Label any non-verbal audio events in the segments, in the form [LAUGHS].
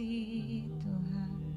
kasih Tuhan.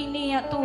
Ini ya Tuhan.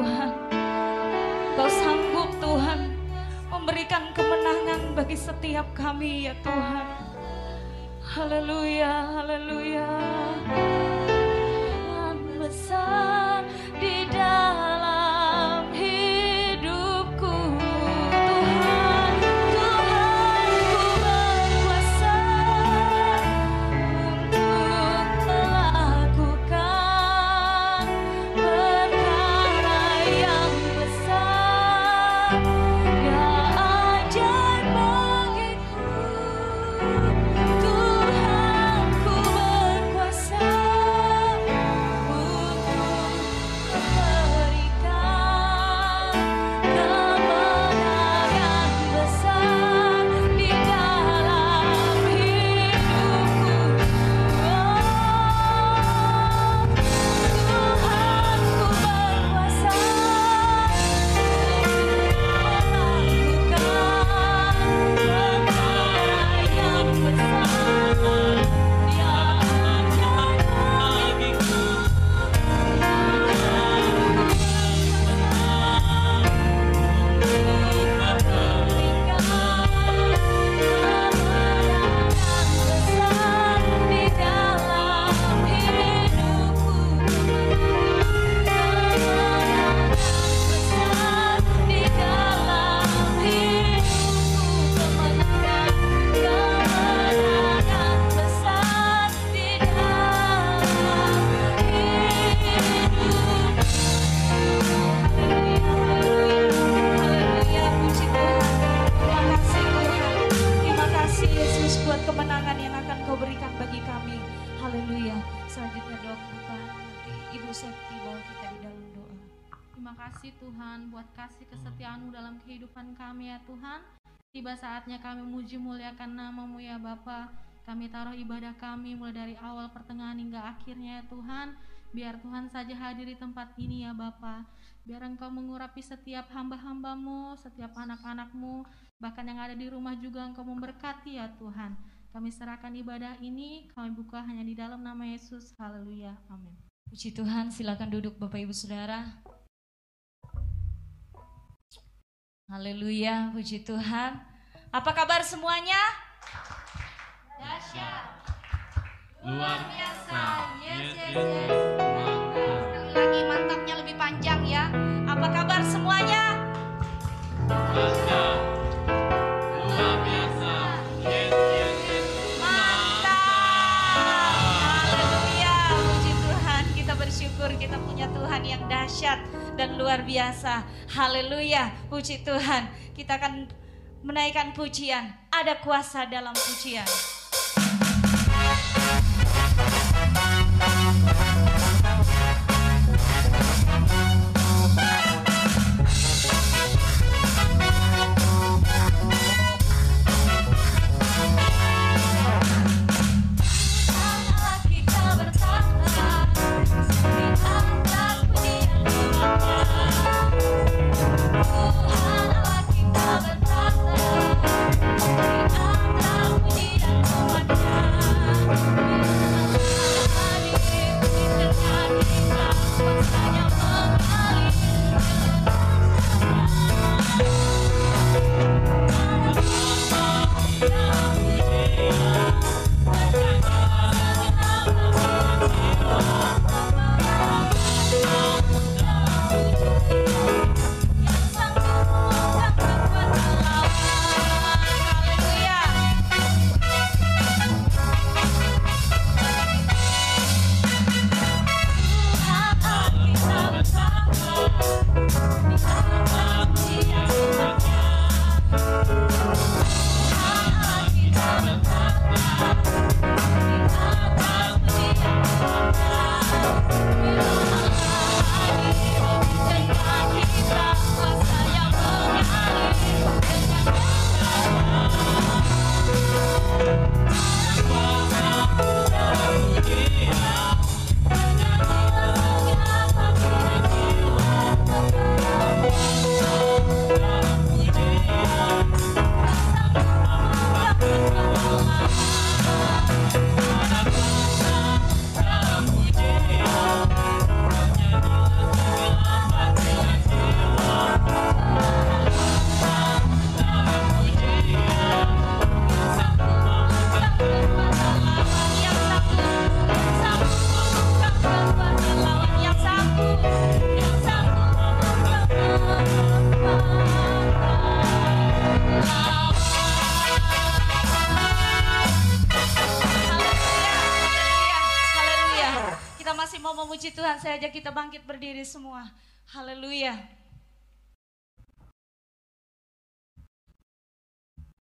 Saatnya kami muji muliakan namamu ya Bapa. Kami taruh ibadah kami mulai dari awal pertengahan hingga akhirnya ya Tuhan. Biar Tuhan saja hadir di tempat ini ya Bapa. Biar Engkau mengurapi setiap hamba-hambamu, setiap anak-anakmu, bahkan yang ada di rumah juga Engkau memberkati ya Tuhan. Kami serahkan ibadah ini, kami buka hanya di dalam nama Yesus. Haleluya. Amin. Puji Tuhan, silakan duduk Bapak Ibu Saudara. Haleluya, puji Tuhan. Apa kabar semuanya? luar biasa. Yes, yes, yes. yes. Sekali lagi mantapnya lebih panjang ya. Apa kabar semuanya? Dahsyat. Luar biasa. Yes, yes, yes. Mantap. Haleluya, puji Tuhan. Kita bersyukur kita punya Tuhan yang dahsyat dan luar biasa. Haleluya, puji Tuhan. Kita akan menaikkan pujian. Ada kuasa dalam pujian.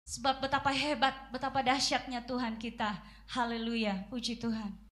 Sebab betapa hebat, betapa dahsyatnya Tuhan kita. Haleluya, puji Tuhan.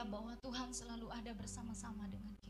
Percaya bahwa Tuhan selalu ada bersama-sama dengan kita.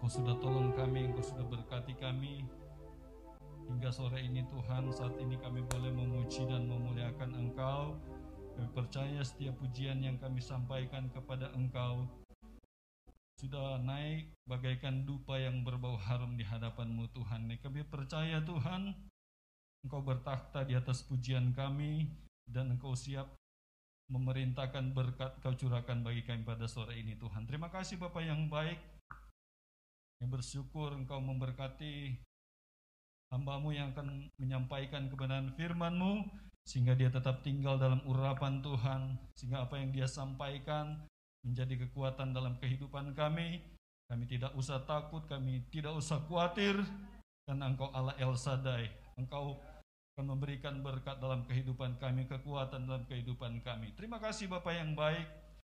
Kau sudah tolong kami, Engkau sudah berkati kami, Hingga sore ini Tuhan, saat ini kami boleh memuji dan memuliakan Engkau. Kami percaya setiap pujian yang kami sampaikan kepada Engkau sudah naik bagaikan dupa yang berbau harum di hadapan-Mu Tuhan. Kami percaya Tuhan, Engkau bertakhta di atas pujian kami dan Engkau siap memerintahkan berkat Kau curahkan bagi kami pada sore ini Tuhan. Terima kasih Bapak yang baik. Yang bersyukur Engkau memberkati hambamu yang akan menyampaikan kebenaran firman-Mu sehingga dia tetap tinggal dalam urapan Tuhan sehingga apa yang dia sampaikan menjadi kekuatan dalam kehidupan kami. Kami tidak usah takut kami tidak usah khawatir karena engkau Allah El Sadai engkau akan memberikan berkat dalam kehidupan kami kekuatan dalam kehidupan kami. Terima kasih Bapak yang baik.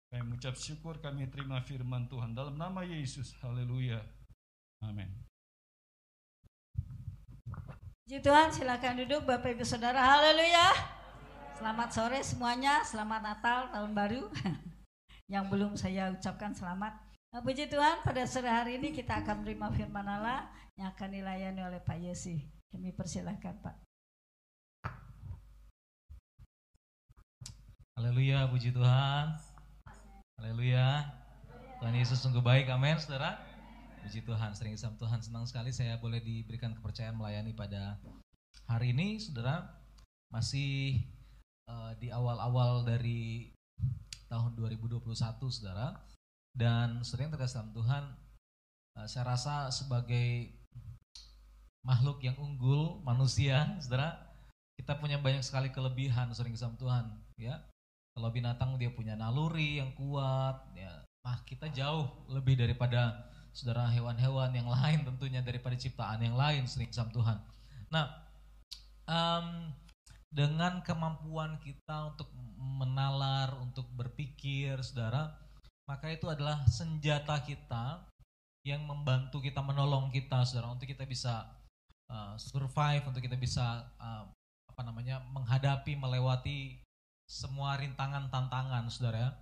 Kami mengucap syukur kami terima firman Tuhan dalam nama Yesus. Haleluya amin Puji Tuhan, silakan duduk Bapak Ibu Saudara. Haleluya. Selamat sore semuanya, selamat Natal, tahun baru. [LAUGHS] Yang belum saya ucapkan selamat. Nah, puji Tuhan, pada sore hari ini kita akan menerima firman Allah yang akan dilayani oleh Pak Yesi. Kami persilahkan Pak. Haleluya, puji Tuhan. Haleluya. Tuhan Yesus sungguh baik, amin saudara. Puji Tuhan, sering isam Tuhan. Senang sekali saya boleh diberikan kepercayaan melayani pada hari ini, saudara. Masih uh, di awal-awal dari tahun 2021, saudara. Dan sering terkasih dalam Tuhan, uh, saya rasa sebagai makhluk yang unggul, manusia, saudara, kita punya banyak sekali kelebihan, sering isam Tuhan. Ya, kalau binatang dia punya naluri yang kuat, ya, nah kita jauh lebih daripada saudara hewan-hewan yang lain tentunya daripada ciptaan yang lain sering sama Tuhan. Nah, um, dengan kemampuan kita untuk menalar, untuk berpikir, saudara, maka itu adalah senjata kita yang membantu kita, menolong kita, saudara, untuk kita bisa uh, survive, untuk kita bisa uh, apa namanya menghadapi, melewati semua rintangan, tantangan, saudara.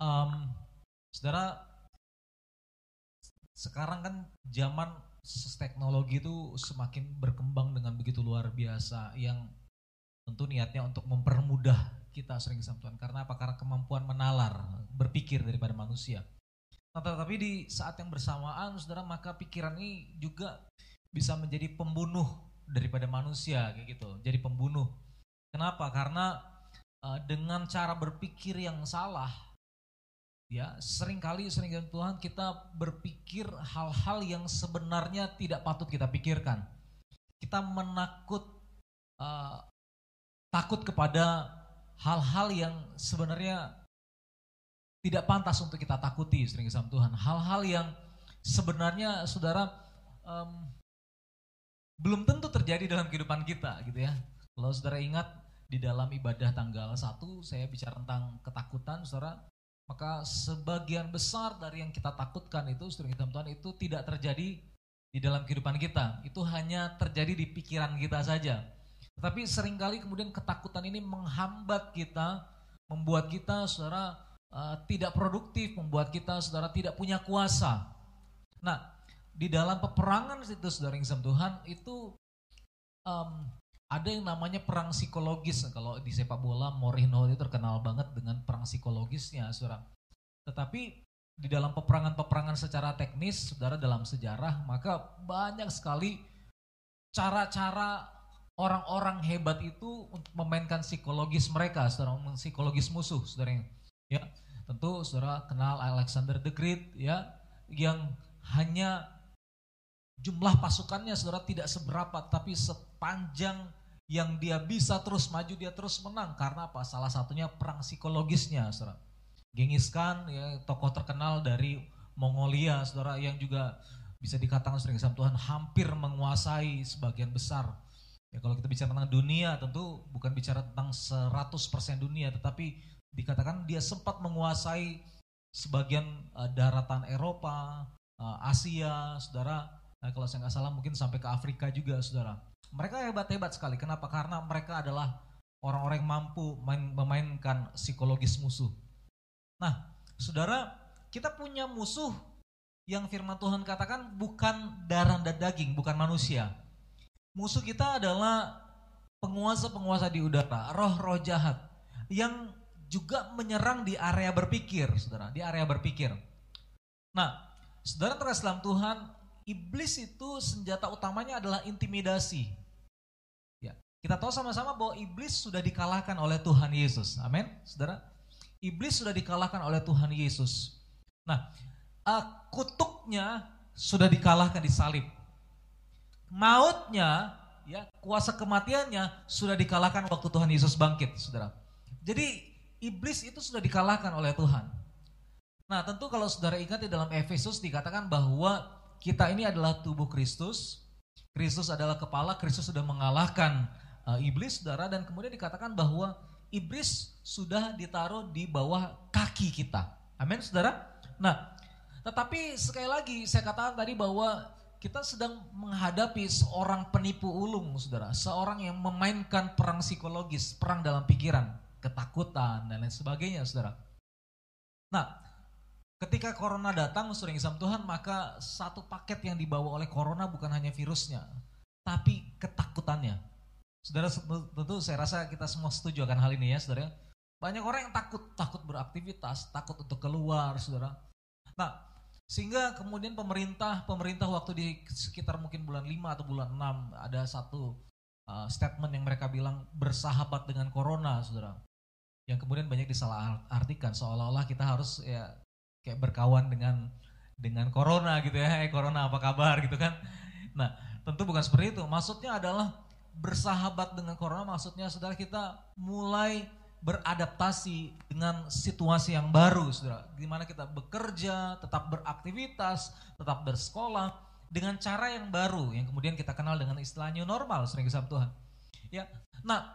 Um, saudara, sekarang kan zaman teknologi itu semakin berkembang dengan begitu luar biasa yang tentu niatnya untuk mempermudah kita sering Tuhan. Karena apa? Karena kemampuan menalar berpikir daripada manusia. Nah, tetapi di saat yang bersamaan saudara maka pikiran ini juga bisa menjadi pembunuh daripada manusia kayak gitu. Jadi pembunuh. Kenapa? Karena uh, dengan cara berpikir yang salah Ya, sering kali sering Tuhan kita berpikir hal-hal yang sebenarnya tidak patut kita pikirkan. Kita menakut uh, takut kepada hal-hal yang sebenarnya tidak pantas untuk kita takuti sering sama Tuhan. Hal-hal yang sebenarnya saudara um, belum tentu terjadi dalam kehidupan kita gitu ya. Kalau saudara ingat di dalam ibadah tanggal 1 saya bicara tentang ketakutan saudara maka sebagian besar dari yang kita takutkan itu, sering kita Tuhan, itu tidak terjadi di dalam kehidupan kita. Itu hanya terjadi di pikiran kita saja. Tetapi sering kali kemudian ketakutan ini menghambat kita, membuat kita saudara uh, tidak produktif, membuat kita saudara tidak punya kuasa. Nah, di dalam peperangan itu saudara yang Tuhan itu um, ada yang namanya perang psikologis. Kalau di sepak bola, Mourinho itu terkenal banget dengan perang psikologisnya, saudara. Tetapi di dalam peperangan-peperangan secara teknis, saudara dalam sejarah, maka banyak sekali cara-cara orang-orang hebat itu untuk memainkan psikologis mereka, saudara, psikologis musuh, saudara. Ya, tentu saudara kenal Alexander the Great, ya, yang hanya jumlah pasukannya saudara tidak seberapa, tapi sepanjang yang dia bisa terus maju, dia terus menang. Karena apa? Salah satunya perang psikologisnya saudara. Genghis Khan, ya, tokoh terkenal dari Mongolia, saudara yang juga bisa dikatakan sering sama Tuhan hampir menguasai sebagian besar. Ya kalau kita bicara tentang dunia tentu bukan bicara tentang 100% dunia tetapi dikatakan dia sempat menguasai sebagian uh, daratan Eropa, uh, Asia, saudara. Nah, kalau saya nggak salah mungkin sampai ke Afrika juga, saudara. Mereka hebat-hebat sekali. Kenapa? Karena mereka adalah orang-orang yang mampu main, memainkan psikologis musuh. Nah, saudara, kita punya musuh yang firman Tuhan katakan bukan darah dan daging, bukan manusia. Musuh kita adalah penguasa-penguasa di udara, roh-roh jahat yang juga menyerang di area berpikir, saudara, di area berpikir. Nah, saudara terkasih dalam Tuhan, iblis itu senjata utamanya adalah intimidasi. Ya, kita tahu sama-sama bahwa iblis sudah dikalahkan oleh Tuhan Yesus. Amin, saudara. Iblis sudah dikalahkan oleh Tuhan Yesus. Nah, uh, kutuknya sudah dikalahkan di salib. Mautnya, ya, kuasa kematiannya sudah dikalahkan waktu Tuhan Yesus bangkit, saudara. Jadi iblis itu sudah dikalahkan oleh Tuhan. Nah tentu kalau saudara ingat di dalam Efesus dikatakan bahwa kita ini adalah tubuh Kristus. Kristus adalah kepala, Kristus sudah mengalahkan uh, iblis saudara dan kemudian dikatakan bahwa iblis sudah ditaruh di bawah kaki kita. Amin saudara. Nah tetapi sekali lagi saya katakan tadi bahwa kita sedang menghadapi seorang penipu ulung saudara. Seorang yang memainkan perang psikologis, perang dalam pikiran ketakutan dan lain sebagainya, saudara. Nah, ketika corona datang, sering isam Tuhan, maka satu paket yang dibawa oleh corona bukan hanya virusnya, tapi ketakutannya. Saudara, tentu saya rasa kita semua setuju akan hal ini ya, saudara. Banyak orang yang takut, takut beraktivitas, takut untuk keluar, saudara. Nah, sehingga kemudian pemerintah, pemerintah waktu di sekitar mungkin bulan 5 atau bulan 6 ada satu uh, statement yang mereka bilang bersahabat dengan corona, saudara yang kemudian banyak disalahartikan seolah-olah kita harus ya kayak berkawan dengan dengan corona gitu ya, eh corona apa kabar gitu kan. Nah, tentu bukan seperti itu. Maksudnya adalah bersahabat dengan corona maksudnya saudara kita mulai beradaptasi dengan situasi yang baru saudara. Di mana kita bekerja, tetap beraktivitas, tetap bersekolah dengan cara yang baru yang kemudian kita kenal dengan istilah new normal sering kisah Tuhan. Ya, nah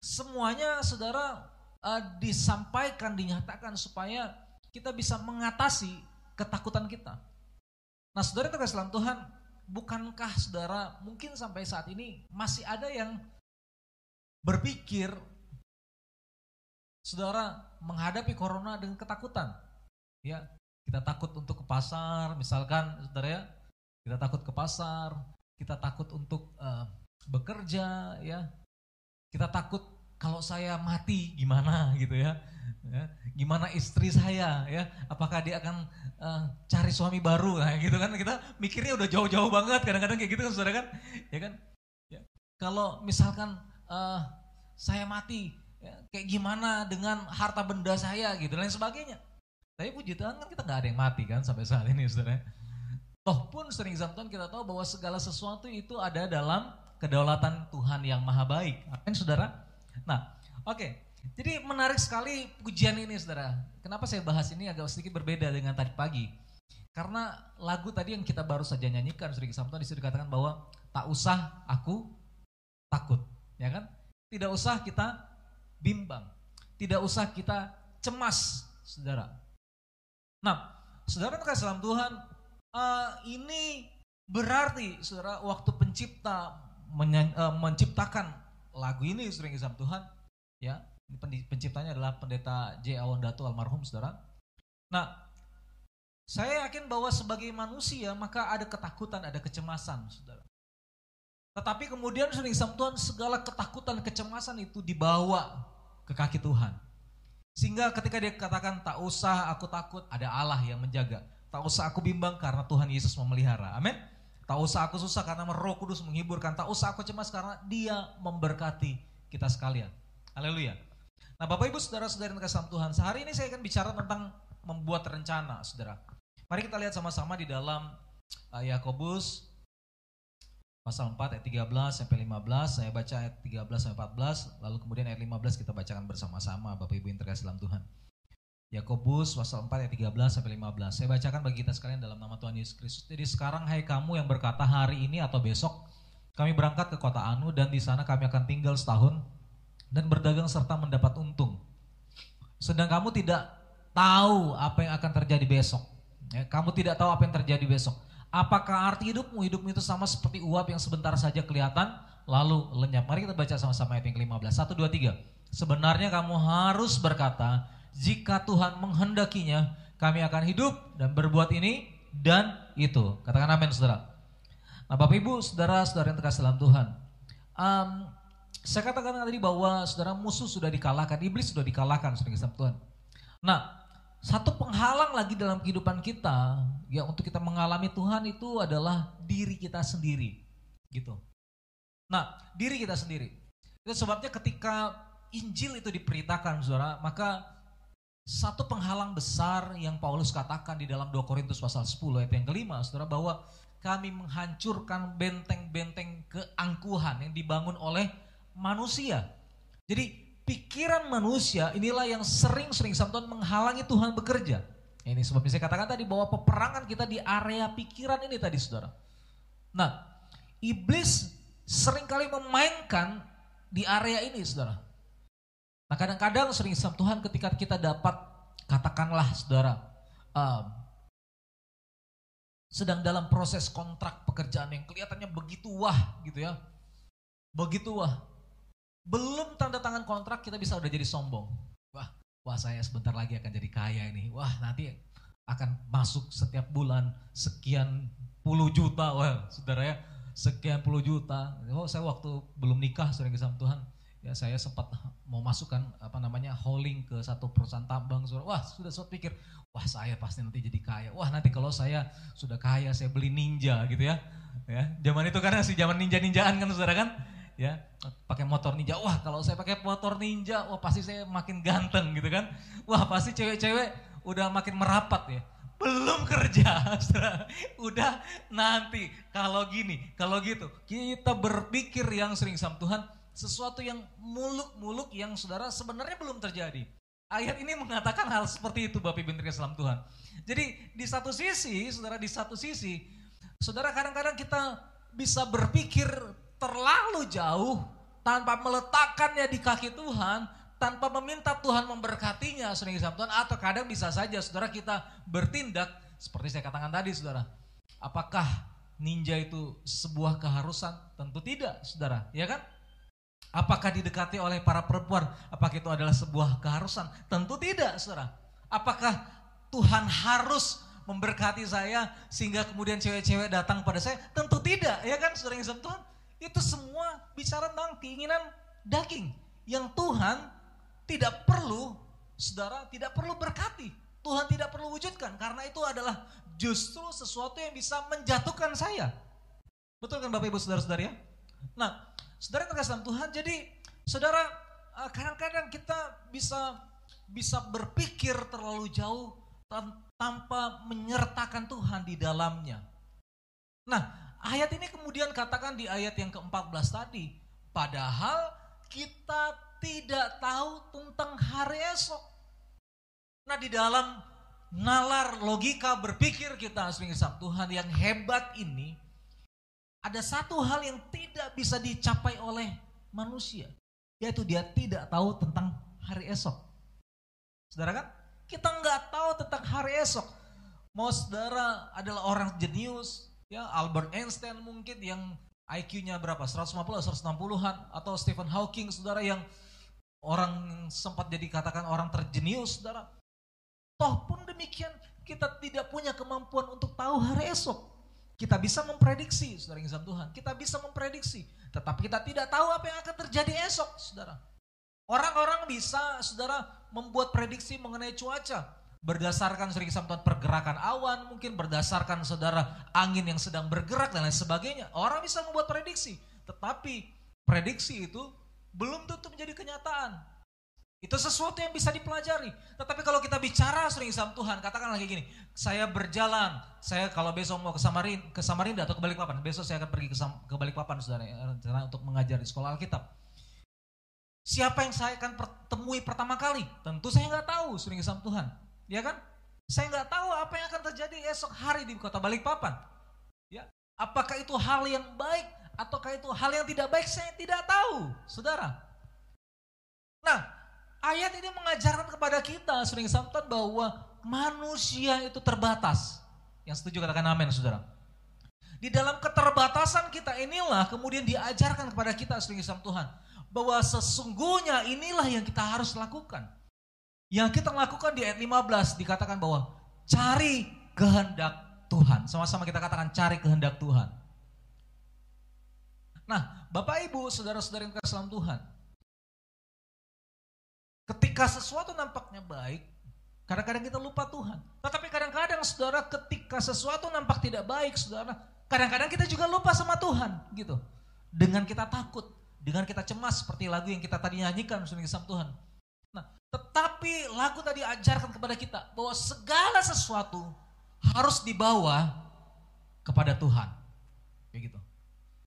semuanya saudara uh, disampaikan, dinyatakan supaya kita bisa mengatasi ketakutan kita. Nah saudara terkasih dalam Tuhan, bukankah saudara mungkin sampai saat ini masih ada yang berpikir saudara menghadapi corona dengan ketakutan. Ya, kita takut untuk ke pasar, misalkan saudara ya, kita takut ke pasar, kita takut untuk uh, bekerja ya, kita takut kalau saya mati gimana [LAUGHS] gitu ya. Ya gimana istri saya ya? Apakah dia akan uh, cari suami baru nah, gitu kan kita mikirnya udah jauh-jauh banget kadang-kadang kayak gitu kan Saudara kan? Ya kan? Ya. Kalau misalkan uh, saya mati ya, kayak gimana dengan harta benda saya gitu dan sebagainya. Tapi puji Tuhan kan kita nggak ada yang mati kan sampai saat ini saudara. Toh pun sering zaman kita tahu bahwa segala sesuatu itu ada dalam kedaulatan Tuhan yang maha baik. Amin saudara? Nah oke, okay. Jadi menarik sekali pujian ini saudara. Kenapa saya bahas ini agak sedikit berbeda dengan tadi pagi? Karena lagu tadi yang kita baru saja nyanyikan, Sri Samto di situ dikatakan bahwa tak usah aku takut, ya kan? Tidak usah kita bimbang, tidak usah kita cemas, saudara. Nah, saudara kasih salam Tuhan, uh, ini berarti saudara waktu pencipta uh, menciptakan lagu ini sering isam Tuhan ya penciptanya adalah pendeta J. Awan Datu almarhum saudara nah saya yakin bahwa sebagai manusia maka ada ketakutan ada kecemasan saudara tetapi kemudian sering isam Tuhan segala ketakutan kecemasan itu dibawa ke kaki Tuhan sehingga ketika dia katakan tak usah aku takut ada Allah yang menjaga tak usah aku bimbang karena Tuhan Yesus memelihara amin Tak usah aku susah karena roh kudus menghiburkan. Tak usah aku cemas karena dia memberkati kita sekalian. Haleluya. Nah Bapak Ibu Saudara-saudara yang kasih Tuhan. Sehari ini saya akan bicara tentang membuat rencana saudara. Mari kita lihat sama-sama di dalam uh, Yakobus pasal 4 ayat 13 sampai 15. Saya baca ayat 13 sampai 14. Lalu kemudian ayat 15 kita bacakan bersama-sama Bapak Ibu yang terkasih dalam Tuhan. Yakobus pasal 4 ayat 13 sampai 15. Saya bacakan bagi kita sekalian dalam nama Tuhan Yesus Kristus. Jadi sekarang hai kamu yang berkata hari ini atau besok kami berangkat ke kota Anu dan di sana kami akan tinggal setahun dan berdagang serta mendapat untung. Sedang kamu tidak tahu apa yang akan terjadi besok. Ya, kamu tidak tahu apa yang terjadi besok. Apakah arti hidupmu? Hidupmu itu sama seperti uap yang sebentar saja kelihatan lalu lenyap. Mari kita baca sama-sama ayat yang ke-15. 1, 2, 3. Sebenarnya kamu harus berkata, jika Tuhan menghendakinya, kami akan hidup dan berbuat ini dan itu. Katakan amin saudara. Nah Bapak Ibu, saudara-saudara yang terkasih dalam Tuhan. Um, saya katakan tadi bahwa saudara musuh sudah dikalahkan, iblis sudah dikalahkan, saudara kisah Tuhan. Nah, satu penghalang lagi dalam kehidupan kita ya untuk kita mengalami Tuhan itu adalah diri kita sendiri, gitu. Nah, diri kita sendiri. Itu sebabnya ketika Injil itu diperintahkan, saudara, maka satu penghalang besar yang Paulus katakan di dalam 2 Korintus pasal 10 ayat yang kelima, saudara, bahwa kami menghancurkan benteng-benteng keangkuhan yang dibangun oleh manusia. Jadi pikiran manusia inilah yang sering-sering Samson menghalangi Tuhan bekerja. Ini sebabnya saya katakan tadi bahwa peperangan kita di area pikiran ini tadi saudara. Nah, iblis sering kali memainkan di area ini saudara. Nah kadang-kadang sering sama Tuhan ketika kita dapat katakanlah saudara um, sedang dalam proses kontrak pekerjaan yang kelihatannya begitu wah gitu ya. Begitu wah. Belum tanda tangan kontrak kita bisa udah jadi sombong. Wah, wah saya sebentar lagi akan jadi kaya ini. Wah nanti akan masuk setiap bulan sekian puluh juta. Wah saudara ya sekian puluh juta. Oh saya waktu belum nikah sering sama Tuhan ya saya sempat mau masukkan apa namanya holding ke satu perusahaan tambang wah sudah saya pikir wah saya pasti nanti jadi kaya wah nanti kalau saya sudah kaya saya beli ninja gitu ya ya zaman itu kan masih zaman ninja ninjaan kan saudara kan ya pakai motor ninja wah kalau saya pakai motor ninja wah pasti saya makin ganteng gitu kan wah pasti cewek-cewek udah makin merapat ya belum kerja. [LAUGHS] Udah nanti kalau gini, kalau gitu. Kita berpikir yang sering sama Tuhan, sesuatu yang muluk-muluk yang saudara sebenarnya belum terjadi. Ayat ini mengatakan hal seperti itu Bapak Ibu Salam Tuhan. Jadi di satu sisi, saudara di satu sisi, saudara kadang-kadang kita bisa berpikir terlalu jauh tanpa meletakkannya di kaki Tuhan, tanpa meminta Tuhan memberkatinya, sering Salam Tuhan. Atau kadang bisa saja saudara kita bertindak seperti saya katakan tadi saudara. Apakah ninja itu sebuah keharusan? Tentu tidak saudara, ya kan? Apakah didekati oleh para perempuan? Apakah itu adalah sebuah keharusan? Tentu tidak, saudara. Apakah Tuhan harus memberkati saya sehingga kemudian cewek-cewek datang pada saya? Tentu tidak, ya kan yang Tuhan? Itu semua bicara tentang keinginan daging. Yang Tuhan tidak perlu, saudara, tidak perlu berkati. Tuhan tidak perlu wujudkan karena itu adalah justru sesuatu yang bisa menjatuhkan saya. Betul kan Bapak Ibu Saudara-saudara ya? Nah, Saudara terkasih Tuhan, jadi saudara eh, kadang-kadang kita bisa bisa berpikir terlalu jauh tanpa menyertakan Tuhan di dalamnya. Nah, ayat ini kemudian katakan di ayat yang ke-14 tadi, padahal kita tidak tahu tentang hari esok. Nah, di dalam nalar logika berpikir kita sebagai Tuhan yang hebat ini, ada satu hal yang tidak bisa dicapai oleh manusia, yaitu dia tidak tahu tentang hari esok. Saudara kan? Kita nggak tahu tentang hari esok. Mau saudara adalah orang jenius, ya Albert Einstein mungkin yang IQ-nya berapa? 150 160-an atau Stephen Hawking saudara yang orang sempat jadi katakan orang terjenius saudara. Toh pun demikian kita tidak punya kemampuan untuk tahu hari esok. Kita bisa memprediksi, saudara yang Tuhan. Kita bisa memprediksi. Tetapi kita tidak tahu apa yang akan terjadi esok, saudara. Orang-orang bisa, saudara, membuat prediksi mengenai cuaca. Berdasarkan sering pergerakan awan, mungkin berdasarkan saudara angin yang sedang bergerak dan lain sebagainya. Orang bisa membuat prediksi. Tetapi prediksi itu belum tentu menjadi kenyataan. Itu sesuatu yang bisa dipelajari. Tetapi kalau kita bicara sering sama Tuhan, katakan lagi gini, saya berjalan, saya kalau besok mau ke Samarinda, ke Samarinda atau ke Balikpapan, besok saya akan pergi ke, ke Balikpapan saudara, rencana untuk mengajar di sekolah Alkitab. Siapa yang saya akan temui pertama kali? Tentu saya nggak tahu, sering sama Tuhan. Ya kan? Saya nggak tahu apa yang akan terjadi esok hari di kota Balikpapan. Ya, apakah itu hal yang baik ataukah itu hal yang tidak baik? Saya tidak tahu, saudara. Nah, ayat ini mengajarkan kepada kita, sering sampai bahwa manusia itu terbatas. Yang setuju katakan amin, saudara. Di dalam keterbatasan kita inilah kemudian diajarkan kepada kita sering Tuhan. Bahwa sesungguhnya inilah yang kita harus lakukan. Yang kita lakukan di ayat 15 dikatakan bahwa cari kehendak Tuhan. Sama-sama kita katakan cari kehendak Tuhan. Nah, Bapak Ibu, saudara-saudara yang kasih Tuhan. Ketika sesuatu nampaknya baik, kadang-kadang kita lupa Tuhan. Tetapi kadang-kadang saudara ketika sesuatu nampak tidak baik, saudara, kadang-kadang kita juga lupa sama Tuhan, gitu. Dengan kita takut, dengan kita cemas seperti lagu yang kita tadi nyanyikan sering sama Tuhan. Tetapi lagu tadi ajarkan kepada kita bahwa segala sesuatu harus dibawa kepada Tuhan. Begitu.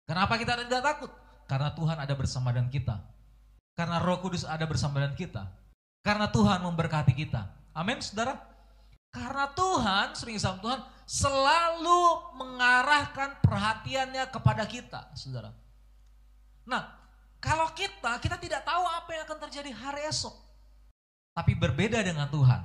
Kenapa kita tidak takut? Karena Tuhan ada bersama dengan kita. Karena Roh Kudus ada bersama dengan kita. Karena Tuhan memberkati kita. Amin, saudara. Karena Tuhan, sering sama Tuhan, selalu mengarahkan perhatiannya kepada kita, saudara. Nah, kalau kita, kita tidak tahu apa yang akan terjadi hari esok. Tapi berbeda dengan Tuhan.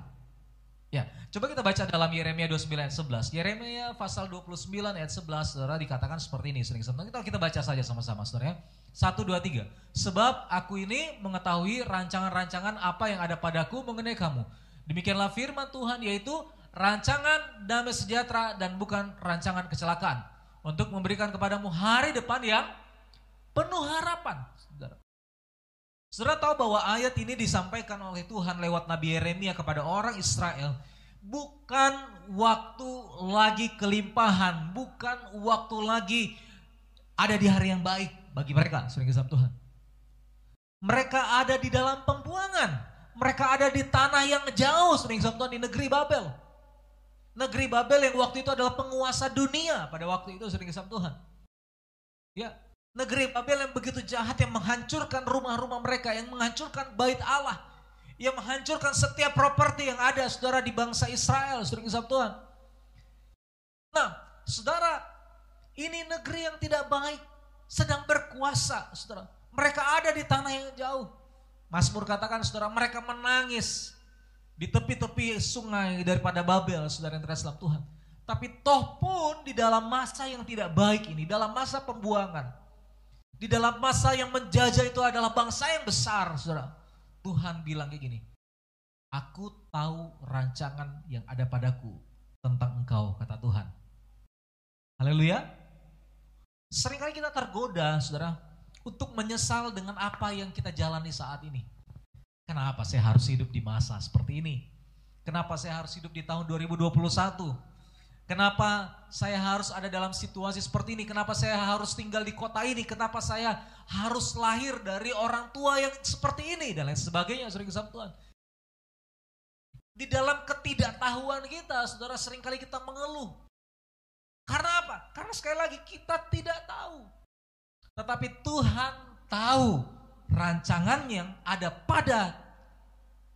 Ya, coba kita baca dalam Yeremia 29 ayat 11. Yeremia pasal 29 ayat 11, saudara, dikatakan seperti ini. Sering sama kita, kita baca saja sama-sama, saudara. Ya. Satu, dua, tiga. Sebab aku ini mengetahui rancangan-rancangan apa yang ada padaku mengenai kamu. Demikianlah firman Tuhan yaitu rancangan damai sejahtera dan bukan rancangan kecelakaan. Untuk memberikan kepadamu hari depan yang penuh harapan. Saudara. Tahu bahwa ayat ini disampaikan oleh Tuhan lewat Nabi Yeremia kepada orang Israel. Bukan waktu lagi kelimpahan, bukan waktu lagi ada di hari yang baik bagi mereka, sering kisah Tuhan. Mereka ada di dalam pembuangan. Mereka ada di tanah yang jauh, sering kisah Tuhan, di negeri Babel. Negeri Babel yang waktu itu adalah penguasa dunia pada waktu itu, sering kisah Tuhan. Ya, negeri Babel yang begitu jahat yang menghancurkan rumah-rumah mereka, yang menghancurkan bait Allah, yang menghancurkan setiap properti yang ada saudara di bangsa Israel, sering kisah Tuhan. Nah, saudara, ini negeri yang tidak baik sedang berkuasa, saudara. Mereka ada di tanah yang jauh. Mazmur katakan, saudara, mereka menangis di tepi-tepi sungai daripada Babel, saudara yang terhadap Tuhan. Tapi toh pun di dalam masa yang tidak baik ini, dalam masa pembuangan, di dalam masa yang menjajah itu adalah bangsa yang besar, saudara. Tuhan bilang kayak gini, aku tahu rancangan yang ada padaku tentang engkau, kata Tuhan. Haleluya. Seringkali kita tergoda, saudara, untuk menyesal dengan apa yang kita jalani saat ini. Kenapa saya harus hidup di masa seperti ini? Kenapa saya harus hidup di tahun 2021? Kenapa saya harus ada dalam situasi seperti ini? Kenapa saya harus tinggal di kota ini? Kenapa saya harus lahir dari orang tua yang seperti ini? Dan lain sebagainya, sering Tuhan. Di dalam ketidaktahuan kita, saudara sering kali kita mengeluh. Karena apa? Karena sekali lagi kita tidak tahu. Tetapi Tuhan tahu rancangan yang ada pada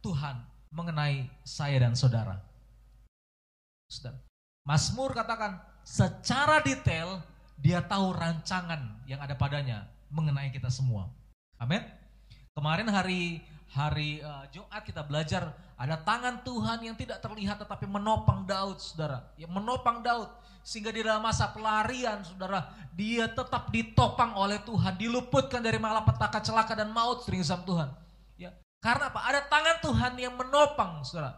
Tuhan mengenai saya dan saudara. Saudara. Mazmur katakan secara detail dia tahu rancangan yang ada padanya mengenai kita semua. Amin. Kemarin hari hari uh, Jumat kita belajar ada tangan Tuhan yang tidak terlihat tetapi menopang Daud, Saudara. Yang menopang Daud sehingga di dalam masa pelarian, saudara, dia tetap ditopang oleh Tuhan, diluputkan dari malapetaka, celaka dan maut sering sama Tuhan. Ya, karena apa? Ada tangan Tuhan yang menopang, saudara,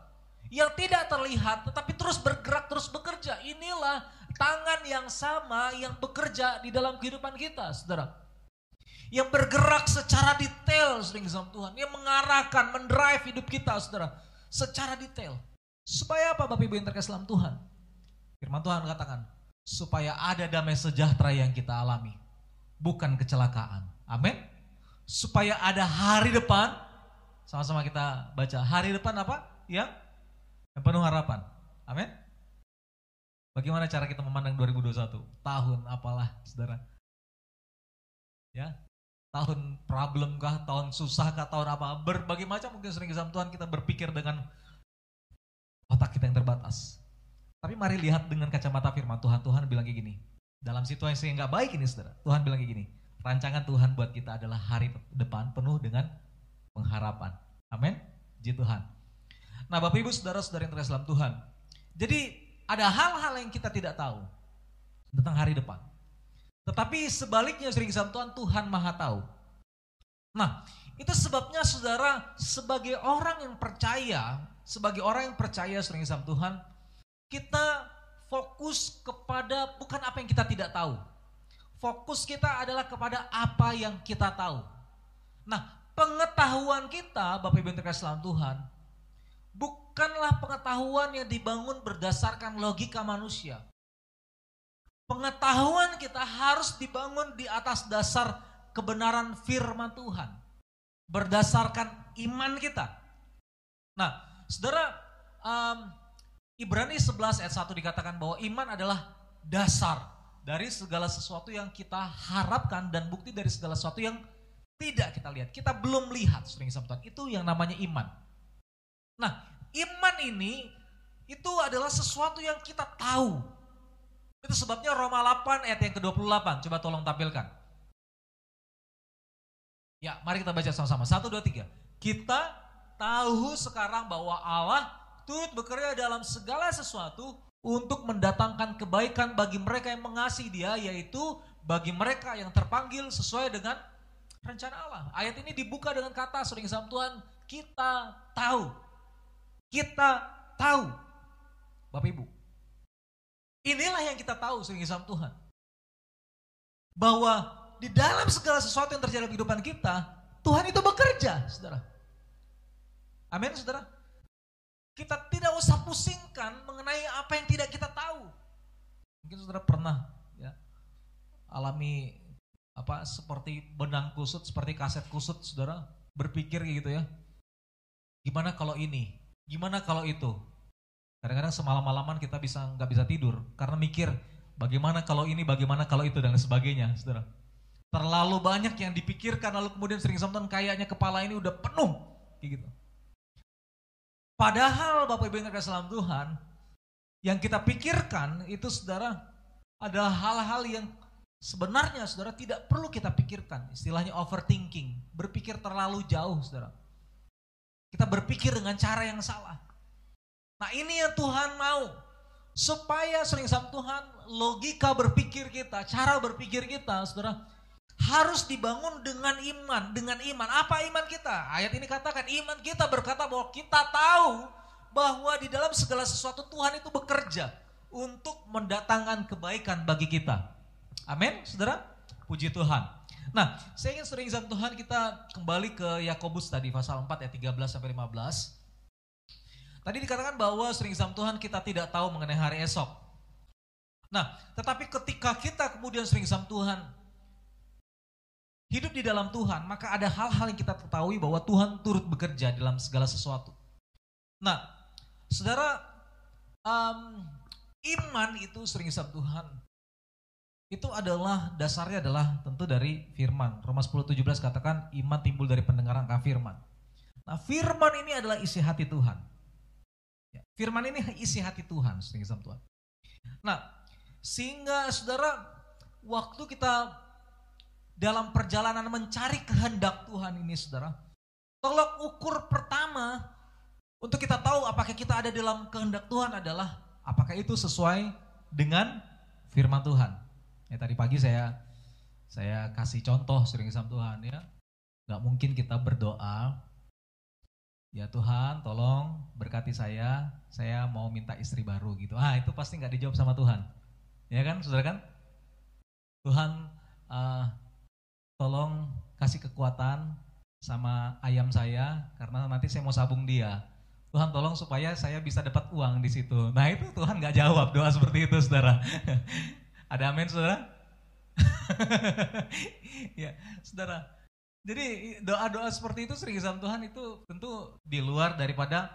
yang tidak terlihat, tetapi terus bergerak, terus bekerja. Inilah tangan yang sama yang bekerja di dalam kehidupan kita, saudara. Yang bergerak secara detail sering sama Tuhan, yang mengarahkan, mendrive hidup kita, saudara, secara detail. Supaya apa Bapak Ibu yang terkasih dalam Tuhan? Firman Tuhan katakan, supaya ada damai sejahtera yang kita alami. Bukan kecelakaan. Amin. Supaya ada hari depan, sama-sama kita baca, hari depan apa? Yang, yang penuh harapan. Amin. Bagaimana cara kita memandang 2021? Tahun apalah, saudara? Ya, tahun problem kah, tahun susah kah, tahun apa, berbagai macam mungkin sering sama Tuhan kita berpikir dengan otak kita yang terbatas. Tapi mari lihat dengan kacamata firman Tuhan. Tuhan bilang kayak gini. Dalam situasi yang nggak baik ini saudara. Tuhan bilang kayak gini. Rancangan Tuhan buat kita adalah hari depan penuh dengan pengharapan. Amin. Ji Tuhan. Nah Bapak Ibu Saudara-saudara yang terkasih dalam Tuhan. Jadi ada hal-hal yang kita tidak tahu tentang hari depan. Tetapi sebaliknya sering sama Tuhan, Tuhan maha tahu. Nah itu sebabnya saudara sebagai orang yang percaya, sebagai orang yang percaya sering sama Tuhan, kita fokus kepada bukan apa yang kita tidak tahu. Fokus kita adalah kepada apa yang kita tahu. Nah, pengetahuan kita, Bapak Ibu yang terkasih dalam Tuhan, bukanlah pengetahuan yang dibangun berdasarkan logika manusia. Pengetahuan kita harus dibangun di atas dasar kebenaran firman Tuhan. Berdasarkan iman kita. Nah, saudara, um, Ibrani 11 ayat 1 dikatakan bahwa iman adalah dasar dari segala sesuatu yang kita harapkan dan bukti dari segala sesuatu yang tidak kita lihat. Kita belum lihat sering sama Itu yang namanya iman. Nah, iman ini itu adalah sesuatu yang kita tahu. Itu sebabnya Roma 8 ayat yang ke-28. Coba tolong tampilkan. Ya, mari kita baca sama-sama. Satu, dua, tiga. Kita tahu sekarang bahwa Allah turut bekerja dalam segala sesuatu untuk mendatangkan kebaikan bagi mereka yang mengasihi dia, yaitu bagi mereka yang terpanggil sesuai dengan rencana Allah. Ayat ini dibuka dengan kata sering sama Tuhan, kita tahu. Kita tahu. Bapak Ibu. Inilah yang kita tahu sering sama Tuhan. Bahwa di dalam segala sesuatu yang terjadi dalam kehidupan kita, Tuhan itu bekerja, saudara. Amin, saudara. Kita tidak usah pusingkan mengenai apa yang tidak kita tahu. Mungkin saudara pernah ya alami apa seperti benang kusut, seperti kaset kusut, saudara berpikir gitu ya. Gimana kalau ini? Gimana kalau itu? Kadang-kadang semalam-malaman kita bisa nggak bisa tidur karena mikir bagaimana kalau ini, bagaimana kalau itu dan sebagainya, saudara. Terlalu banyak yang dipikirkan lalu kemudian sering sometimes kayaknya kepala ini udah penuh, kayak gitu. Padahal Bapak Ibu yang dalam Tuhan, yang kita pikirkan itu saudara adalah hal-hal yang sebenarnya saudara tidak perlu kita pikirkan. Istilahnya overthinking, berpikir terlalu jauh saudara. Kita berpikir dengan cara yang salah. Nah ini yang Tuhan mau. Supaya sering sama Tuhan, logika berpikir kita, cara berpikir kita, saudara, harus dibangun dengan iman. Dengan iman. Apa iman kita? Ayat ini katakan iman kita berkata bahwa kita tahu bahwa di dalam segala sesuatu Tuhan itu bekerja untuk mendatangkan kebaikan bagi kita. Amin, saudara? Puji Tuhan. Nah, saya ingin sering sama Tuhan kita kembali ke Yakobus tadi pasal 4 ayat 13 sampai 15. Tadi dikatakan bahwa sering sama Tuhan kita tidak tahu mengenai hari esok. Nah, tetapi ketika kita kemudian sering sama Tuhan, hidup di dalam Tuhan, maka ada hal-hal yang kita ketahui bahwa Tuhan turut bekerja dalam segala sesuatu. Nah, saudara, um, iman itu sering sama Tuhan. Itu adalah dasarnya adalah tentu dari firman. Roma 10:17 katakan iman timbul dari pendengaran akan firman. Nah, firman ini adalah isi hati Tuhan. Ya, firman ini isi hati Tuhan, sering sama Tuhan. Nah, sehingga saudara, waktu kita dalam perjalanan mencari kehendak Tuhan ini saudara. Tolak ukur pertama untuk kita tahu apakah kita ada dalam kehendak Tuhan adalah apakah itu sesuai dengan firman Tuhan. Ya tadi pagi saya saya kasih contoh sering sama Tuhan ya. Gak mungkin kita berdoa Ya Tuhan tolong berkati saya, saya mau minta istri baru gitu. Ah itu pasti nggak dijawab sama Tuhan. Ya kan saudara kan? Tuhan uh, tolong kasih kekuatan sama ayam saya karena nanti saya mau sabung dia. Tuhan tolong supaya saya bisa dapat uang di situ. Nah itu Tuhan nggak jawab doa seperti itu saudara. [LAUGHS] Ada amin saudara? [LAUGHS] ya saudara. Jadi doa-doa seperti itu sering sama Tuhan itu tentu di luar daripada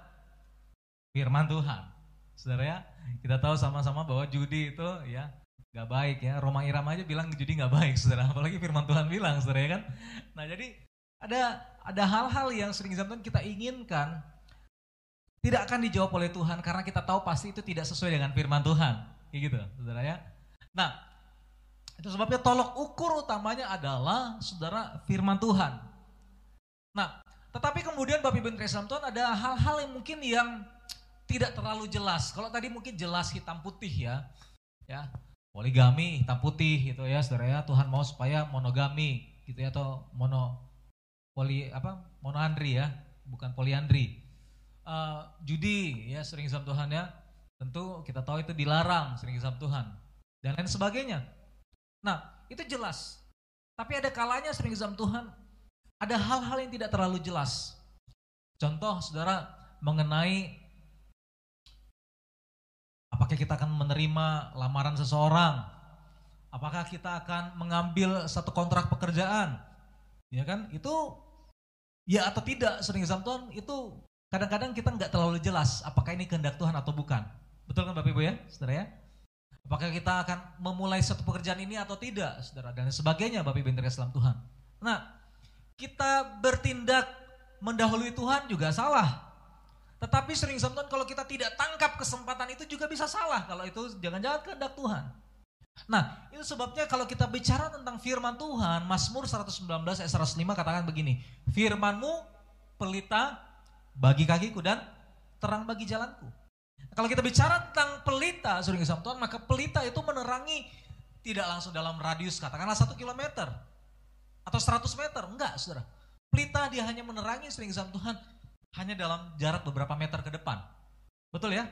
firman Tuhan. Saudara ya, kita tahu sama-sama bahwa judi itu ya nggak baik ya. Roma Irama aja bilang judi nggak baik, saudara. Apalagi firman Tuhan bilang, saudara ya kan. Nah jadi ada ada hal-hal yang sering zaman kita inginkan tidak akan dijawab oleh Tuhan karena kita tahu pasti itu tidak sesuai dengan firman Tuhan, kayak gitu, saudara ya. Nah itu sebabnya tolok ukur utamanya adalah saudara firman Tuhan. Nah tetapi kemudian Bapak Ibu Islam Tuhan ada hal-hal yang mungkin yang tidak terlalu jelas. Kalau tadi mungkin jelas hitam putih ya, ya. Poligami hitam putih gitu ya saudara ya. Tuhan mau supaya monogami gitu ya atau mono poli apa monoandri ya bukan poliandri. Uh, judi ya sering sama Tuhan ya. Tentu kita tahu itu dilarang sering sama Tuhan dan lain sebagainya. Nah itu jelas. Tapi ada kalanya sering sama Tuhan ada hal-hal yang tidak terlalu jelas. Contoh saudara mengenai apakah kita akan menerima lamaran seseorang? Apakah kita akan mengambil satu kontrak pekerjaan? Ya kan? Itu ya atau tidak sering Tuhan itu kadang-kadang kita nggak terlalu jelas apakah ini kehendak Tuhan atau bukan. Betul kan Bapak Ibu ya saudara ya apakah kita akan memulai satu pekerjaan ini atau tidak saudara dan sebagainya Bapak Ibu yang Islam Tuhan? Nah kita bertindak mendahului Tuhan juga salah. Tetapi sering Tuhan kalau kita tidak tangkap kesempatan itu juga bisa salah. Kalau itu jangan-jangan kehendak Tuhan. Nah, itu sebabnya kalau kita bicara tentang firman Tuhan, Mazmur 119 ayat 105 katakan begini, firmanmu pelita bagi kakiku dan terang bagi jalanku. Kalau kita bicara tentang pelita, sering sama Tuhan, maka pelita itu menerangi tidak langsung dalam radius katakanlah satu kilometer atau 100 meter, enggak saudara. Pelita dia hanya menerangi sering sama Tuhan hanya dalam jarak beberapa meter ke depan. Betul ya?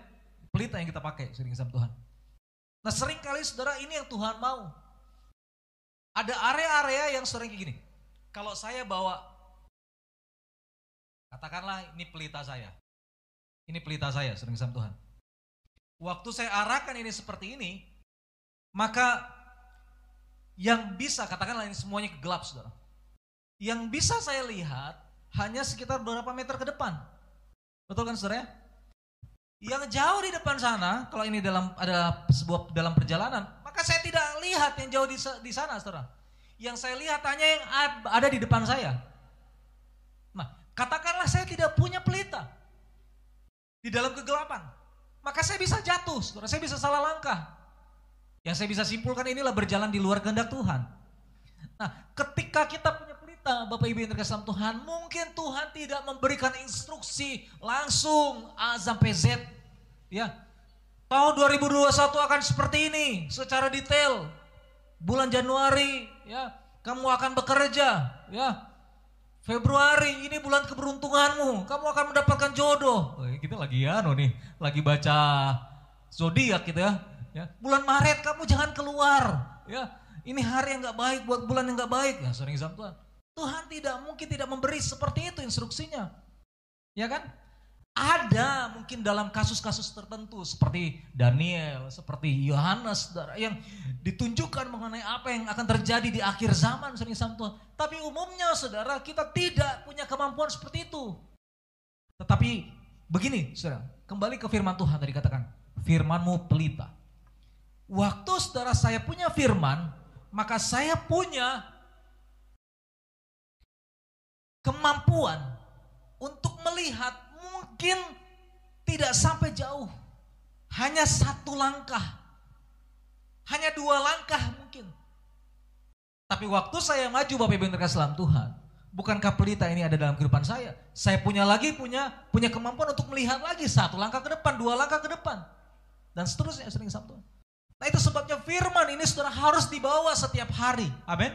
Pelita yang kita pakai sering sama Tuhan. Nah sering kali saudara ini yang Tuhan mau. Ada area-area yang sering kayak gini. Kalau saya bawa, katakanlah ini pelita saya. Ini pelita saya, sering sama Tuhan. Waktu saya arahkan ini seperti ini, maka yang bisa, katakanlah ini semuanya gelap saudara. Yang bisa saya lihat hanya sekitar beberapa meter ke depan. Betul kan saudara ya? Yang jauh di depan sana, kalau ini dalam ada sebuah dalam perjalanan, maka saya tidak lihat yang jauh di, di sana, saudara. Yang saya lihat hanya yang ada di depan saya. Nah, katakanlah saya tidak punya pelita di dalam kegelapan, maka saya bisa jatuh, saudara. Saya bisa salah langkah. Yang saya bisa simpulkan inilah berjalan di luar kehendak Tuhan. Nah, ketika kita punya pelita, Bapak Ibu yang terkasih Tuhan, mungkin Tuhan tidak memberikan instruksi langsung A sampai Z. Ya, tahun 2021 akan seperti ini secara detail. Bulan Januari, ya, kamu akan bekerja, ya. Februari ini bulan keberuntunganmu, kamu akan mendapatkan jodoh. Kita lagi ya, nih, lagi baca zodiak gitu ya. Ya, bulan Maret kamu jangan keluar. Ya, ini hari yang nggak baik buat bulan yang nggak baik. Ya, sering Tuhan. Tuhan tidak mungkin tidak memberi seperti itu instruksinya. Ya kan? Ada mungkin dalam kasus-kasus tertentu seperti Daniel, seperti Yohanes yang ditunjukkan mengenai apa yang akan terjadi di akhir zaman sering Tuhan. Tapi umumnya saudara kita tidak punya kemampuan seperti itu. Tetapi begini saudara, kembali ke firman Tuhan tadi katakan, firmanmu pelita. Waktu saudara saya punya firman, maka saya punya kemampuan untuk melihat mungkin tidak sampai jauh. Hanya satu langkah. Hanya dua langkah mungkin. Tapi waktu saya maju Bapak Ibu yang dalam Tuhan, bukankah pelita ini ada dalam kehidupan saya? Saya punya lagi punya punya kemampuan untuk melihat lagi satu langkah ke depan, dua langkah ke depan. Dan seterusnya sering Tuhan. Nah itu sebabnya firman ini sudah harus dibawa setiap hari. Amin.